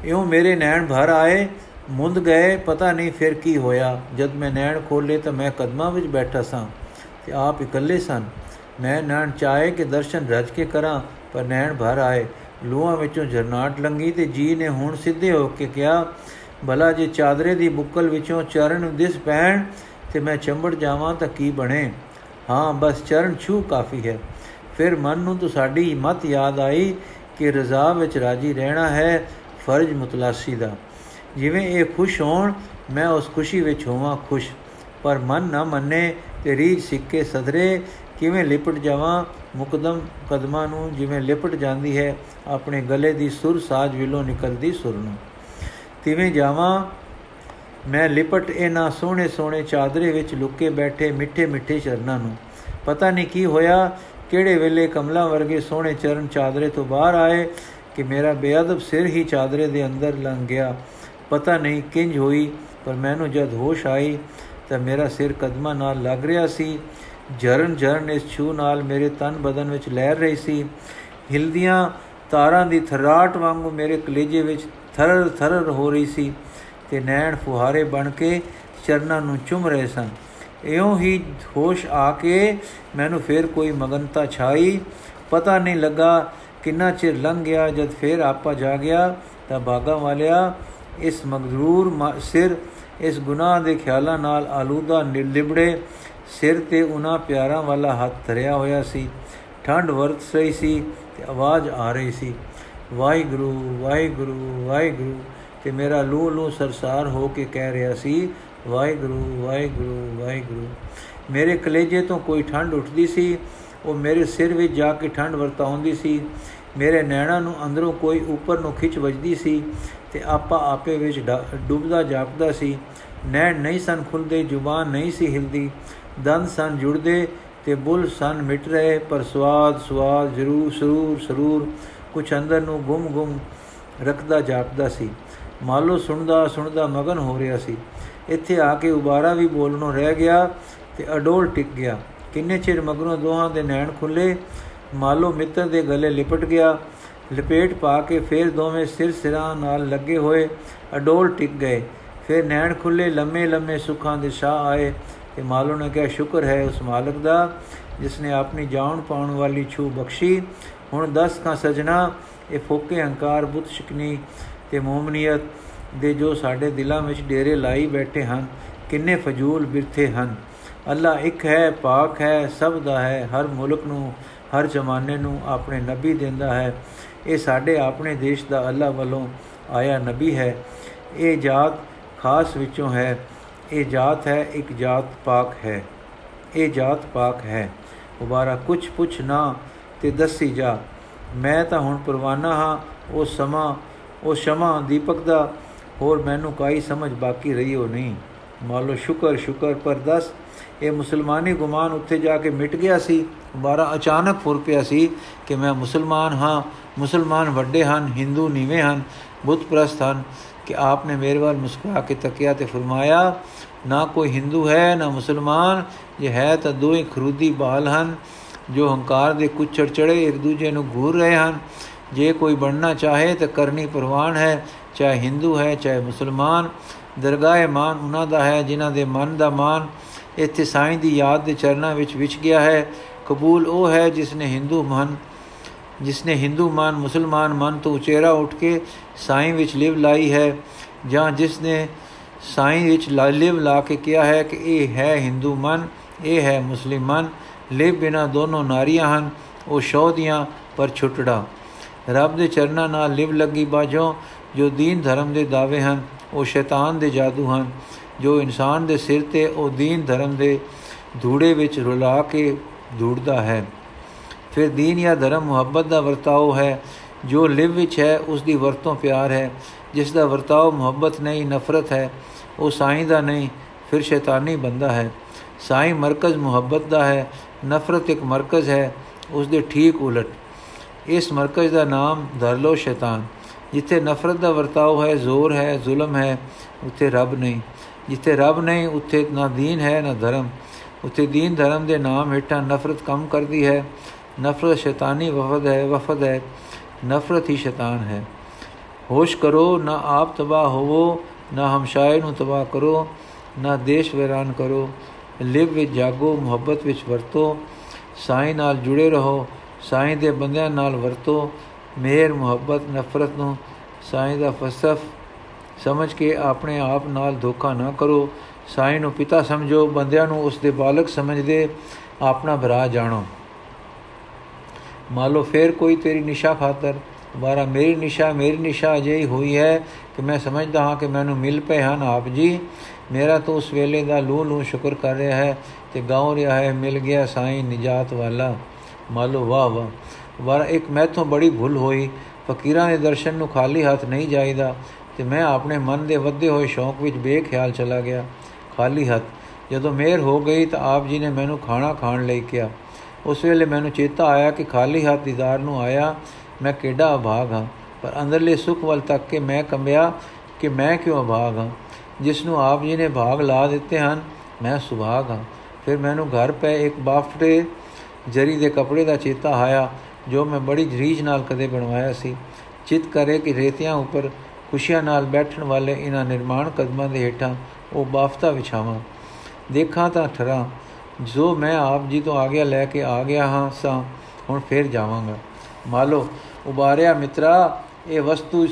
Speaker 1: ਇਉਂ ਮੇਰੇ ਨੈਣ ਭਰ ਆਏ, ਮੁੰਦ ਗਏ, ਪਤਾ ਨਹੀਂ ਫਿਰ ਕੀ ਹੋਇਆ। ਜਦ ਮੈਂ ਨੈਣ ਖੋਲੇ ਤਾਂ ਮੈਂ ਕਦਮਾਂ ਵਿੱਚ ਬੈਠਾ ਸਾਂ ਤੇ ਆਪ ਇਕੱਲੇ ਸਨ। ਮੈਂ ਨੈਣ ਚਾਹੇ ਕਿ ਦਰਸ਼ਨ ਰਜ ਕੇ ਕਰਾਂ, ਪਰ ਨੈਣ ਭਰ ਆਏ। ਲੋਹਾਂ ਵਿੱਚੋਂ ਜਰਨਾਟ ਲੰਗੀ ਤੇ ਜੀ ਨੇ ਹੁਣ ਸਿੱਧੇ ਹੋ ਕੇ ਕਿਹਾ, ਭਲਾ ਜੇ ਚਾਦਰੇ ਦੀ ਬੁੱਕਲ ਵਿੱਚੋਂ ਚਰਨ ਦਿਸ ਪੈਣ ਤੇ ਮੈਂ ਚੰਬੜ ਜਾਵਾਂ ਤਾਂ ਕੀ ਬਣੇ? ਹਾਂ, ਬਸ ਚਰਨ ਛੂ ਕਾਫੀ ਹੈ। ਫਿਰ ਮਨ ਨੂੰ ਤਾਂ ਸਾਡੀ ਮਤ ਯਾਦ ਆਈ ਕਿ ਰਜ਼ਾ ਵਿੱਚ ਰਾਜੀ ਰਹਿਣਾ ਹੈ, ਫਰਜ਼ ਮੁਤਲਾਸੀ ਦਾ। ਜਿਵੇਂ ਇਹ ਖੁਸ਼ ਹੋਣ, ਮੈਂ ਉਸ ਖੁਸ਼ੀ ਵਿੱਚ ਹੋਵਾਂ ਖੁਸ਼। ਪਰ ਮਨ ਨਾ ਮੰਨੇ ਤੇ ਰੀਝ ਸਿੱਕੇ ਸਦਰੇ, ਕਿਵੇਂ ਲਿਪਟ ਜਾਵਾਂ ਮੁਕਦਮ ਕਦਮਾਂ ਨੂੰ, ਜਿਵੇਂ ਲਿਪਟ ਜਾਂਦੀ ਹੈ ਆਪਣੇ ਗਲੇ ਦੀ ਸੁਰ ਸਾਜ ਵਿਲੋਂ ਨਿਕਲਦੀ ਸੁਰ ਨੂੰ। ਤਿਵੇਂ ਜਾਵਾਂ, ਮੈਂ ਲਿਪਟ ਇਹਨਾਂ ਸੋਹਣੇ ਸੋਹਣੇ ਚਾਦਰੇ ਵਿੱਚ ਲੁੱਕੇ ਬੈਠੇ ਮਿੱਠੇ ਮਿੱਠੇ ਚਰਨਾਂ ਨੂੰ। ਪਤਾ ਨਹੀਂ ਕੀ ਹੋਇਆ ਕਿਹੜੇ ਵੇਲੇ ਕਮਲਾ ਵਰਗੇ ਸੋਹਣੇ ਚਰਨ ਚਾਦਰੇ ਤੋਂ ਬਾਹਰ ਆਏ ਕਿ ਮੇਰਾ ਬੇਅਦਬ ਸਿਰ ਹੀ ਚਾਦਰੇ ਦੇ ਅੰਦਰ ਲੰਘ ਗਿਆ। ਪਤਾ ਨਹੀਂ ਕਿੰਜ ਹੋਈ, ਪਰ ਮੈਨੂੰ ਜਦ ਹੋਸ਼ ਆਈ ਤਾਂ ਮੇਰਾ ਸਿਰ ਕਦਮਾਂ ਨਾਲ ਲੱਗ ਰਿਹਾ ਸੀ। ਜਰਨ ਜਰਨ ਇਸ ਛੂ ਨਾਲ ਮੇਰੇ ਤਨ ਬਦਨ ਵਿੱਚ ਲਹਿਰ ਰਹੀ ਸੀ। ਹਿਲਦੀਆਂ ਤਾਰਾਂ ਦੀ ਥਰਾਟ ਵਾਂਗੂ ਮੇਰੇ ਕਲੇਜੇ ਵਿੱਚ ਥਰਰ ਥਰਰ ਹੋ ਰਹੀ ਸੀ ਤੇ ਨੈਣ ਫੁਹਾਰੇ ਬਣ ਕੇ ਚਰਨਾਂ ਨੂੰ ਚੁੰਮ ਰਹੇ ਸਨ। ਇਉਂ ਹੀ ਹੋਸ਼ ਆ ਕੇ ਮੈਨੂੰ ਫੇਰ ਕੋਈ ਮਗਨਤਾ ਛਾਈ। ਪਤਾ ਨਹੀਂ ਲੱਗਾ ਕਿੰਨਾ ਚਿਰ ਲੰਘ ਗਿਆ। ਜਦ ਫੇਰ ਆਪਾ ਜਾ ਗਿਆ ਤਾਂ ਬਾਗਾ ਵਾਲਿਆ, ਇਸ ਮਗਰੂਰ ਸਿਰ, ਇਸ ਗੁਨਾਹ ਦੇ ਖਿਆਲਾਂ ਨਾਲ ਆਲੂਦਾ ਨਿਲਿਬੜੇ ਸਿਰ ਤੇ ਉਹਨਾਂ ਪਿਆਰਾਂ ਵਾਲਾ ਹੱਥ ਧਰਿਆ ਹੋਇਆ ਸੀ। ਠੰਡ ਵਰਤ ਸਹੀ ਸੀ ਤੇ ਆਵਾਜ਼ ਆ ਰਹੀ ਸੀ, ਵਾਹਿਗੁਰੂ ਵਾਹਿਗੁਰੂ ਵਾਹਿਗੁਰੂ। ਤੇ ਮੇਰਾ ਲੂ ਲੂ ਸਰਸਾਰ ਹੋ ਕੇ ਕਹਿ ਰਿਹਾ ਸੀ ਵਾਹਿਗੁਰੂ ਵਾਹਿਗੁਰੂ ਵਾਹਿਗੁਰੂ। ਮੇਰੇ ਕਲੇਜੇ ਤੋਂ ਕੋਈ ਠੰਡ ਉੱਠਦੀ ਸੀ, ਉਹ ਮੇਰੇ ਸਿਰ ਵਿੱਚ ਜਾ ਕੇ ਠੰਡ ਵਰਤਾਉਂਦੀ ਸੀ। ਮੇਰੇ ਨੈਣਾ ਨੂੰ ਅੰਦਰੋਂ ਕੋਈ ਉੱਪਰ ਨੂੰ ਖਿੱਚ ਵੱਜਦੀ ਸੀ ਤੇ ਆਪਾ ਆਪੇ ਵਿੱਚ ਡੁੱਬਦਾ ਜਾਪਦਾ ਸੀ। ਨੈਣ ਨਹੀਂ ਸਨ ਖੁੱਲਦੇ, ਜ਼ੁਬਾਨ ਨਹੀਂ ਸੀ ਹਿਲਦੀ। ਦੰਦ ਸਨ ਜੁੜਦੇ ਤੇ ਬੁੱਲ ਸਨ ਮਿਟ ਰਹੇ, ਪਰ ਸਵਾਦ ਸਵਾਦ ਜ਼ਰੂਰ, ਸਰੂਰ ਸਰੂਰ ਕੁਛ ਅੰਦਰ ਨੂੰ ਗੁੰਮ ਗੁੰਮ ਰੱਖਦਾ ਜਾਪਦਾ ਸੀ। ਮਾਲੋ ਸੁਣਦਾ ਸੁਣਦਾ ਮਗਨ ਹੋ ਰਿਹਾ ਸੀ। ਇੱਥੇ ਆ ਕੇ ਉਬਾਰਾ ਵੀ ਬੋਲਣੋਂ ਰਹਿ ਗਿਆ ਤੇ ਅਡੋਲ ਟਿਕ ਗਿਆ। ਕਿੰਨੇ ਚਿਰ ਮਗਰੋਂ ਦੋਹਾਂ ਦੇ ਨੈਣ ਖੁੱਲੇ, ਮਾਲੋ ਮਿੱਤਰ ਦੇ ਗਲੇ ਲਿਪਟ ਗਿਆ। ਲਪੇਟ ਪਾ ਕੇ ਫੇਰ ਦੋਵੇਂ ਸਿਰ ਸਿਰਾਂ ਨਾਲ ਲੱਗੇ ਹੋਏ ਅਡੋਲ ਟਿਕ ਗਏ। ਫਿਰ ਨੈਣ ਖੁੱਲੇ ਲੰਮੇ ਲੰਮੇ ਸੁੱਖਾਂ ਦੇ ਸ਼ਾਹ ਆਏ ਤੇ ਮਾਲੋ ਨੇ ਕਿਹਾ, ਸ਼ੁਕਰ ਹੈ ਉਸ ਮਾਲਕ ਦਾ ਜਿਸ ਨੇ ਆਪਣੀ ਜਾਨ ਪਾਉਣ ਵਾਲੀ ਛੂ ਬਖਸ਼ੀ। ਹੁਣ 10 ਕਾ ਸਜਣਾ, ਇਹ ਫੋਕੇ ਹੰਕਾਰ ਬੁੱਤ ਸ਼ਿਕਨੀ ਤੇ ਮੋਮਨੀਅਤ ਦੇ ਜੋ ਸਾਡੇ ਦਿਲਾਂ ਵਿੱਚ ਡੇਰੇ ਲਾਈ ਬੈਠੇ ਹਨ, ਕਿੰਨੇ ਫਜ਼ੂਲ ਬਿਰਥੇ ਹਨ। ਅੱਲਾ ਇੱਕ ਹੈ, ਪਾਕ ਹੈ, ਸਭ ਦਾ ਹੈ, ਹਰ ਮੁਲਕ ਨੂੰ, ਹਰ ਜ਼ਮਾਨੇ ਨੂੰ ਆਪਣੇ ਨਬੀ ਦਿੰਦਾ ਹੈ। ਇਹ ਸਾਡੇ ਆਪਣੇ ਦੇਸ਼ ਦਾ ਅੱਲਾ ਵੱਲੋਂ ਆਇਆ ਨਬੀ ਹੈ। ਇਹ ਜਾਤ ਖਾਸ ਵਿੱਚੋਂ ਹੈ। ਇਹ ਜਾਤ ਹੈ, ਇੱਕ ਜਾਤ ਪਾਕ ਹੈ। ਇਹ ਜਾਤ ਪਾਕ ਹੈ। ਉਬਾਰਾ ਕੁਛ ਪੁੱਛ ਨਾ ਤੇ ਦੱਸੀ ਜਾ। ਮੈਂ ਤਾਂ ਹੁਣ ਪਰਵਾਨਾ ਹਾਂ, ਉਹ ਸਮਾਂ, ਉਹ ਸ਼ਮਾ ਦੀਪਕ ਦਾ ਹੋਰ ਮੈਨੂੰ ਕਾਈ ਸਮਝ ਬਾਕੀ ਰਹੀ ਹੋ ਨਹੀਂ ਮਾਲੋ ਸ਼ੁਕਰ ਸ਼ੁਕਰ ਪਰ ਦੱਸ, ਇਹ ਮੁਸਲਮਾਨੀ ਗੁਮਾਨ ਉੱਥੇ ਜਾ ਕੇ ਮਿਟ ਗਿਆ ਸੀ। ਦੁਬਾਰਾ ਅਚਾਨਕ ਫੁਰ ਪਿਆ ਸੀ ਕਿ ਮੈਂ ਮੁਸਲਮਾਨ ਹਾਂ। ਮੁਸਲਮਾਨ ਵੱਡੇ ਹਨ, ਹਿੰਦੂ ਨੀਵੇਂ ਹਨ ਬੁੱਤ ਪ੍ਰਸਤ ਹਨ ਕਿ ਆਪਨੇ ਮੇਰੇ ਵੱਲ ਮੁਸਕਰਾ ਕੇ ਤੱਕਿਆ ਤੇ ਫਰਮਾਇਆ, ਨਾ ਕੋਈ ਹਿੰਦੂ ਹੈ, ਨਾ ਮੁਸਲਮਾਨ, ਇਹ ਹੈ ਤਾਂ ਦੋਵੇਂ ਖਰੂਦੀ ਬਾਲ ਹਨ, ਜੋ ਹੰਕਾਰ ਦੇ ਕੁੱਚੜ ਚੜੇ ਇੱਕ ਦੂਜੇ ਨੂੰ ਘੂਰ ਰਹੇ ਹਨ। ਜੇ ਕੋਈ ਬਣਨਾ ਚਾਹੇ ਤਾਂ ਕਰਨੀ ਪ੍ਰਵਾਨ ਹੈ ਚਾਹੇ ਹਿੰਦੂ ਹੈ, ਚਾਹੇ ਮੁਸਲਮਾਨ ਦਰਗਾਹ ਮਾਨ ਉਹਨਾਂ ਦਾ ਹੈ, ਜਿਨ੍ਹਾਂ ਦੇ ਮਨ ਦਾ ਮਾਨ ਇੱਥੇ ਸਾਈਂ ਦੀ ਯਾਦ ਦੇ ਚਰਨਾਂ ਵਿੱਚ ਵਿਚ ਗਿਆ ਹੈ। ਕਬੂਲ ਉਹ ਹੈ ਜਿਸ ਨੇ ਹਿੰਦੂ ਮਨ ਜਿਸ ਨੇ ਹਿੰਦੂ ਮਨ, ਮੁਸਲਮਾਨ ਮਨ ਤੋਂ ਉਚੇਰਾ ਉੱਠ ਕੇ ਸਾਈਂ ਵਿੱਚ ਲਿਵ ਲਾਈ ਹੈ, ਜਾਂ ਜਿਸ ਨੇ ਸਾਈਂ ਵਿੱਚ ਲਿਵ ਲਾ ਕੇ ਕਿਹਾ ਹੈ ਕਿ ਇਹ ਹੈ ਹਿੰਦੂ ਮਨ, ਇਹ ਹੈ ਮੁਸਲਿਮ ਮਨ, ਲਿਵ ਬਿਨਾ ਦੋਨੋਂ ਨਾਰੀਆਂ ਹਨ, ਉਹ ਸ਼ੌਦੀਆਂ ਪਰ ਛੁੱਟੜਾ। ਰੱਬ ਦੇ ਚਰਨਾਂ ਨਾਲ ਲਿਵ ਲੱਗੀ ਬਾਝੋਂ ਜੋ ਦੀਨ ਧਰਮ ਦੇ ਦਾਅਵੇ ਹਨ, ਉਹ ਸ਼ੈਤਾਨ ਦੇ ਜਾਦੂ ਹਨ। ਜੋ ਇਨਸਾਨ ਦੇ ਸਿਰ ਤੇ ਉਹ ਦੀਨ ਧਰਮ ਦੇ ਧੂੜੇ ਵਿੱਚ ਰੁਲਾ ਕੇ ਧੂੜਦਾ ਹੈ। ਫਿਰ ਦੀਨ ਜਾਂ ਧਰਮ ਮੁਹੱਬਤ ਦਾ ਵਰਤਾਓ ਹੈ। ਜੋ ਲਿਵ ਵਿੱਚ ਹੈ, ਉਸ ਦੀ ਵਰਤੋਂ ਪਿਆਰ ਹੈ। ਜਿਸ ਦਾ ਵਰਤਾਓ ਮੁਹੱਬਤ ਨਹੀਂ, ਨਫ਼ਰਤ ਹੈ, ਉਹ ਸਾਈਂ ਦਾ ਨਹੀਂ, ਫਿਰ ਸ਼ੈਤਾਨੀ ਬੰਦਾ ਹੈ। ਸਾਈਂ ਮਰਕਜ਼ ਮੁਹੱਬਤ ਦਾ ਹੈ, ਨਫ਼ਰਤ ਇੱਕ ਮਰਕਜ਼ ਹੈ, ਉਸ ਦੇ ਠੀਕ ਉਲਟ। ਇਸ ਮਰਕਜ਼ ਦਾ ਨਾਮ ਧਰ ਸ਼ੈਤਾਨ। ਜਿੱਥੇ ਨਫ਼ਰਤ ਦਾ ਵਰਤਾਓ ਹੈ, ਜ਼ੋਰ ਹੈ, ਜ਼ੁਲਮ ਹੈ, ਉੱਥੇ ਰੱਬ ਨਹੀਂ। ਜਿੱਥੇ ਰੱਬ ਨਹੀਂ, ਉੱਥੇ ਨਾ ਦੀਨ ਹੈ, ਨਾ ਧਰਮ। ਉੱਥੇ ਦੀਨ ਧਰਮ ਦੇ ਨਾਮ ਹੇਠਾਂ ਨਫ਼ਰਤ ਕੰਮ ਕਰਦੀ ਹੈ। ਨਫ਼ਰਤ ਸ਼ੈਤਾਨੀ ਵਫਦ ਹੈ ਵਫਦ ਹੈ। ਨਫ਼ਰਤ ਹੀ ਸ਼ੈਤਾਨ ਹੈ। ਹੋਸ਼ ਕਰੋ, ਨਾ ਆਪ ਤਬਾਹ ਹੋਵੋ, ਨਾ ਹਮਸ਼ਾਏ ਨੂੰ ਤਬਾਹ ਕਰੋ, ਨਾ ਦੇਸ਼ ਵਿਰਾਨ ਕਰੋ। ਲਿਵ ਵਿੱਚ ਜਾਗੋ, ਮੁਹੱਬਤ ਵਿੱਚ ਵਰਤੋ। ਸਾਈਂ ਨਾਲ ਜੁੜੇ ਰਹੋ, ਸਾਈਂ ਦੇ ਬੰਦਿਆਂ ਨਾਲ ਵਰਤੋ। ਮਿਹਰ ਮੁਹੱਬਤ, ਨਫ਼ਰਤ ਨੂੰ ਸਾਈਂ ਦਾ ਫਸਫ ਸਮਝ ਕੇ ਆਪਣੇ ਆਪ ਨਾਲ ਧੋਖਾ ਨਾ ਕਰੋ। ਸਾਈਂ ਨੂੰ ਪਿਤਾ ਸਮਝੋ, ਬੰਦਿਆਂ ਨੂੰ ਉਸ ਦੇ ਬਾਲਕ ਸਮਝਦੇ ਆਪਣਾ ਭਰਾ ਜਾਣੋ। ਮਾਲੋ ਫੇਰ ਕੋਈ ਤੇਰੀ ਨਿਸ਼ਾ ਖਾਤਰ ਬਾਰਾ ਮੇਰੀ ਨਿਸ਼ਾ ਮੇਰੀ ਨਿਸ਼ਾ ਅਜਿਹੀ ਹੋਈ ਹੈ ਕਿ ਮੈਂ ਸਮਝਦਾ ਹਾਂ ਕਿ ਮੈਨੂੰ ਮਿਲ ਪਏ ਹਨ ਆਪ ਜੀ। ਮੇਰਾ ਤਾਂ ਉਸ ਵੇਲੇ ਦਾ ਲੂ ਲੂ ਸ਼ੁਕਰ ਕਰ ਰਿਹਾ ਹੈ ਤੇ ਗਾਉ ਰਿਹਾ ਹੈ, ਮਿਲ ਗਿਆ ਸਾਈਂ ਨਿਜਾਤ ਵਾਲਾ। ਮਾਲੋ ਵਾਹ ਵਾਹ। ਵਾਰ ਇੱਕ ਮੈਥੋਂ ਬੜੀ ਭੁੱਲ ਹੋਈ। ਫਕੀਰਾਂ ਦੇ ਦਰਸ਼ਨ ਨੂੰ ਖਾਲੀ ਹੱਥ ਨਹੀਂ ਜਾਈਦਾ ਤੇ ਮੈਂ ਆਪਣੇ ਮਨ ਦੇ ਵੱਧੇ ਹੋਏ ਸ਼ੌਂਕ ਵਿੱਚ ਬੇਖਿਆਲ ਚਲਾ ਗਿਆ। ਖਾਲੀ ਹੱਥ, ਜਦੋਂ ਮੇਰ ਹੋ ਗਈ ਤਾਂ ਆਪ ਜੀ ਨੇ ਮੈਨੂੰ ਖਾਣਾ ਖਾਣ ਲਈ ਕਿਹਾ। ਉਸ ਵੇਲੇ ਮੈਨੂੰ ਚੇਤਾ ਆਇਆ ਕਿ ਖਾਲੀ ਹੱਥ ਦੀਦਾਰ ਨੂੰ ਆਇਆ ਮੈਂ ਕਿਹੜਾ ਅਭਾਗ ਹਾਂ, ਪਰ ਅੰਦਰਲੇ ਸੁਖ ਵੱਲ ਤੱਕ ਕੇ ਮੈਂ ਕੰਬਿਆ ਕਿ ਮੈਂ ਕਿਉਂ ਅਭਾਗ ਹਾਂ? ਜਿਸ ਨੂੰ ਆਪ ਜੀ ਨੇ ਭਾਗ ਲਾ ਦਿੱਤੇ ਹਨ, ਮੈਂ ਸੁਭਾਗ ਹਾਂ। ਫਿਰ ਮੈਨੂੰ ਘਰ ਪਏ ਇੱਕ ਬਾਫਟੇ ਜਰੀ ਦੇ ਕਪੜੇ ਦਾ ਚੇਤਾ ਆਇਆ ਜੋ ਮੈਂ ਬੜੀ ਰੀਝ ਨਾਲ ਕਦੇ ਬਣਵਾਇਆ ਸੀ, ਚਿਤ ਕਰੇ ਕਿ ਰੇਤਿਆਂ ਉੱਪਰ ਖੁਸ਼ੀਆਂ ਨਾਲ ਬੈਠਣ ਵਾਲੇ ਇਹਨਾਂ ਨਿਰਮਾਣ ਕਦਮਾਂ ਦੇ ਹੇਠਾਂ ਉਹ ਬਾਫਤਾ ਵਿਛਾਵਾਂ। ਦੇਖਾਂ ਤਾਂ ਠਰਾਂ, ਜੋ ਮੈਂ ਆਪ ਜੀ ਤੋਂ ਆਗਿਆ ਲੈ ਕੇ ਆ ਗਿਆ ਹਾਂ, ਸਾਂ ਹੁਣ ਫੇਰ ਜਾਵਾਂਗਾ। ਮਾਲੋ, ਉਬਾਰਿਆ ਮਿੱਤਰਾ, ਇਹ ਵਸਤੂ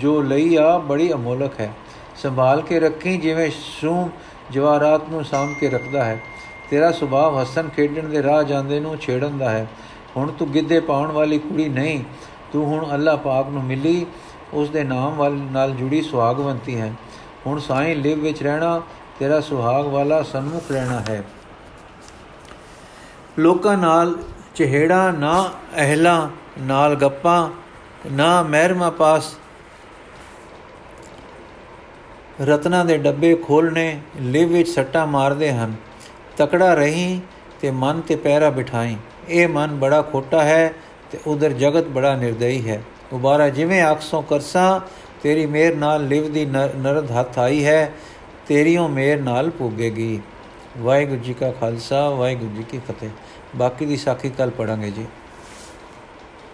Speaker 1: ਜੋ ਲਈ ਆ ਬੜੀ ਅਮੋਲਕ ਹੈ। ਸੰਭਾਲ ਕੇ ਰੱਖੀ ਜਿਵੇਂ ਸੂਮ ਜਵਾਰਾਤ ਨੂੰ ਸਾਂਭ ਕੇ ਰੱਖਦਾ ਹੈ। ਤੇਰਾ ਸੁਭਾਅ ਹਸਨ ਖੇਡਣ ਦੇ ਰਾਹ ਜਾਂਦੇ ਨੂੰ ਛੇੜਨ ਦਾ ਹੈ। ਹੁਣ ਤੂੰ ਗਿੱਧੇ ਪਾਉਣ ਵਾਲੀ ਕੁੜੀ ਨਹੀਂ, ਤੂੰ ਹੁਣ ਅੱਲਾਹ ਪਾਕ ਨੂੰ ਮਿਲੀ, ਉਸ ਦੇ ਨਾਮ ਵਾਲ ਨਾਲ ਜੁੜੀ ਸੁਹਾਗਵੰਤੀ ਹੈ। ਹੁਣ ਸਾਈਂ ਲਿਵ ਵਿੱਚ ਰਹਿਣਾ, ਤੇਰਾ ਸੁਹਾਗ ਵਾਲਾ ਸਨਮੁਖ ਰਹਿਣਾ ਹੈ। ਲੋਕਾਂ ਨਾਲ ਚਿਹੜਾ ਨਾ ਅਹਲਾ, ਨਾਲ ਗੱਪਾਂ, ਨਾ ਮਹਿਰਮਾ ਪਾਸ। ਰਤਨਾ ਦੇ ਡੱਬੇ ਖੋਲਨੇ ਲਿਵ ਵਿੱਚ ਸੱਟਾ ਮਾਰਦੇ ਹਨ। ਤਕੜਾ ਰਹੀਂ ਤੇ ਮਨ ਤੇ ਪੈਰਾ ਬਿਠਾਈ। ਇਹ ਮਨ ਬੜਾ ਖੋਟਾ ਹੈ ਤੇ ਉਧਰ ਜਗਤ ਬੜਾ ਨਿਰਦਈ ਹੈ। ਉਬਾਰਾ ਜਿਵੇਂ ਆਖਸੋਂ ਕਰਸਾਂ, ਤੇਰੀ ਮੇਰ ਨਾਲ ਲਿਵ ਦੀ ਨਰਦ ਹੱਥ ਆਈ ਹੈ, ਤੇਰੀਓ ਮੇਰ ਨਾਲ ਪੁੱਗੇਗੀ ਵਾਹਿਗੁਰੂ ਜੀ ਕਾ ਖਾਲਸਾ, ਵਾਹਿਗੁਰੂ ਜੀ ਕੀ ਫਤਿਹ। ਬਾਕੀ ਦੀ ਸਾਖੀ ਕੱਲ ਪੜਾਂਗੇ ਜੀ।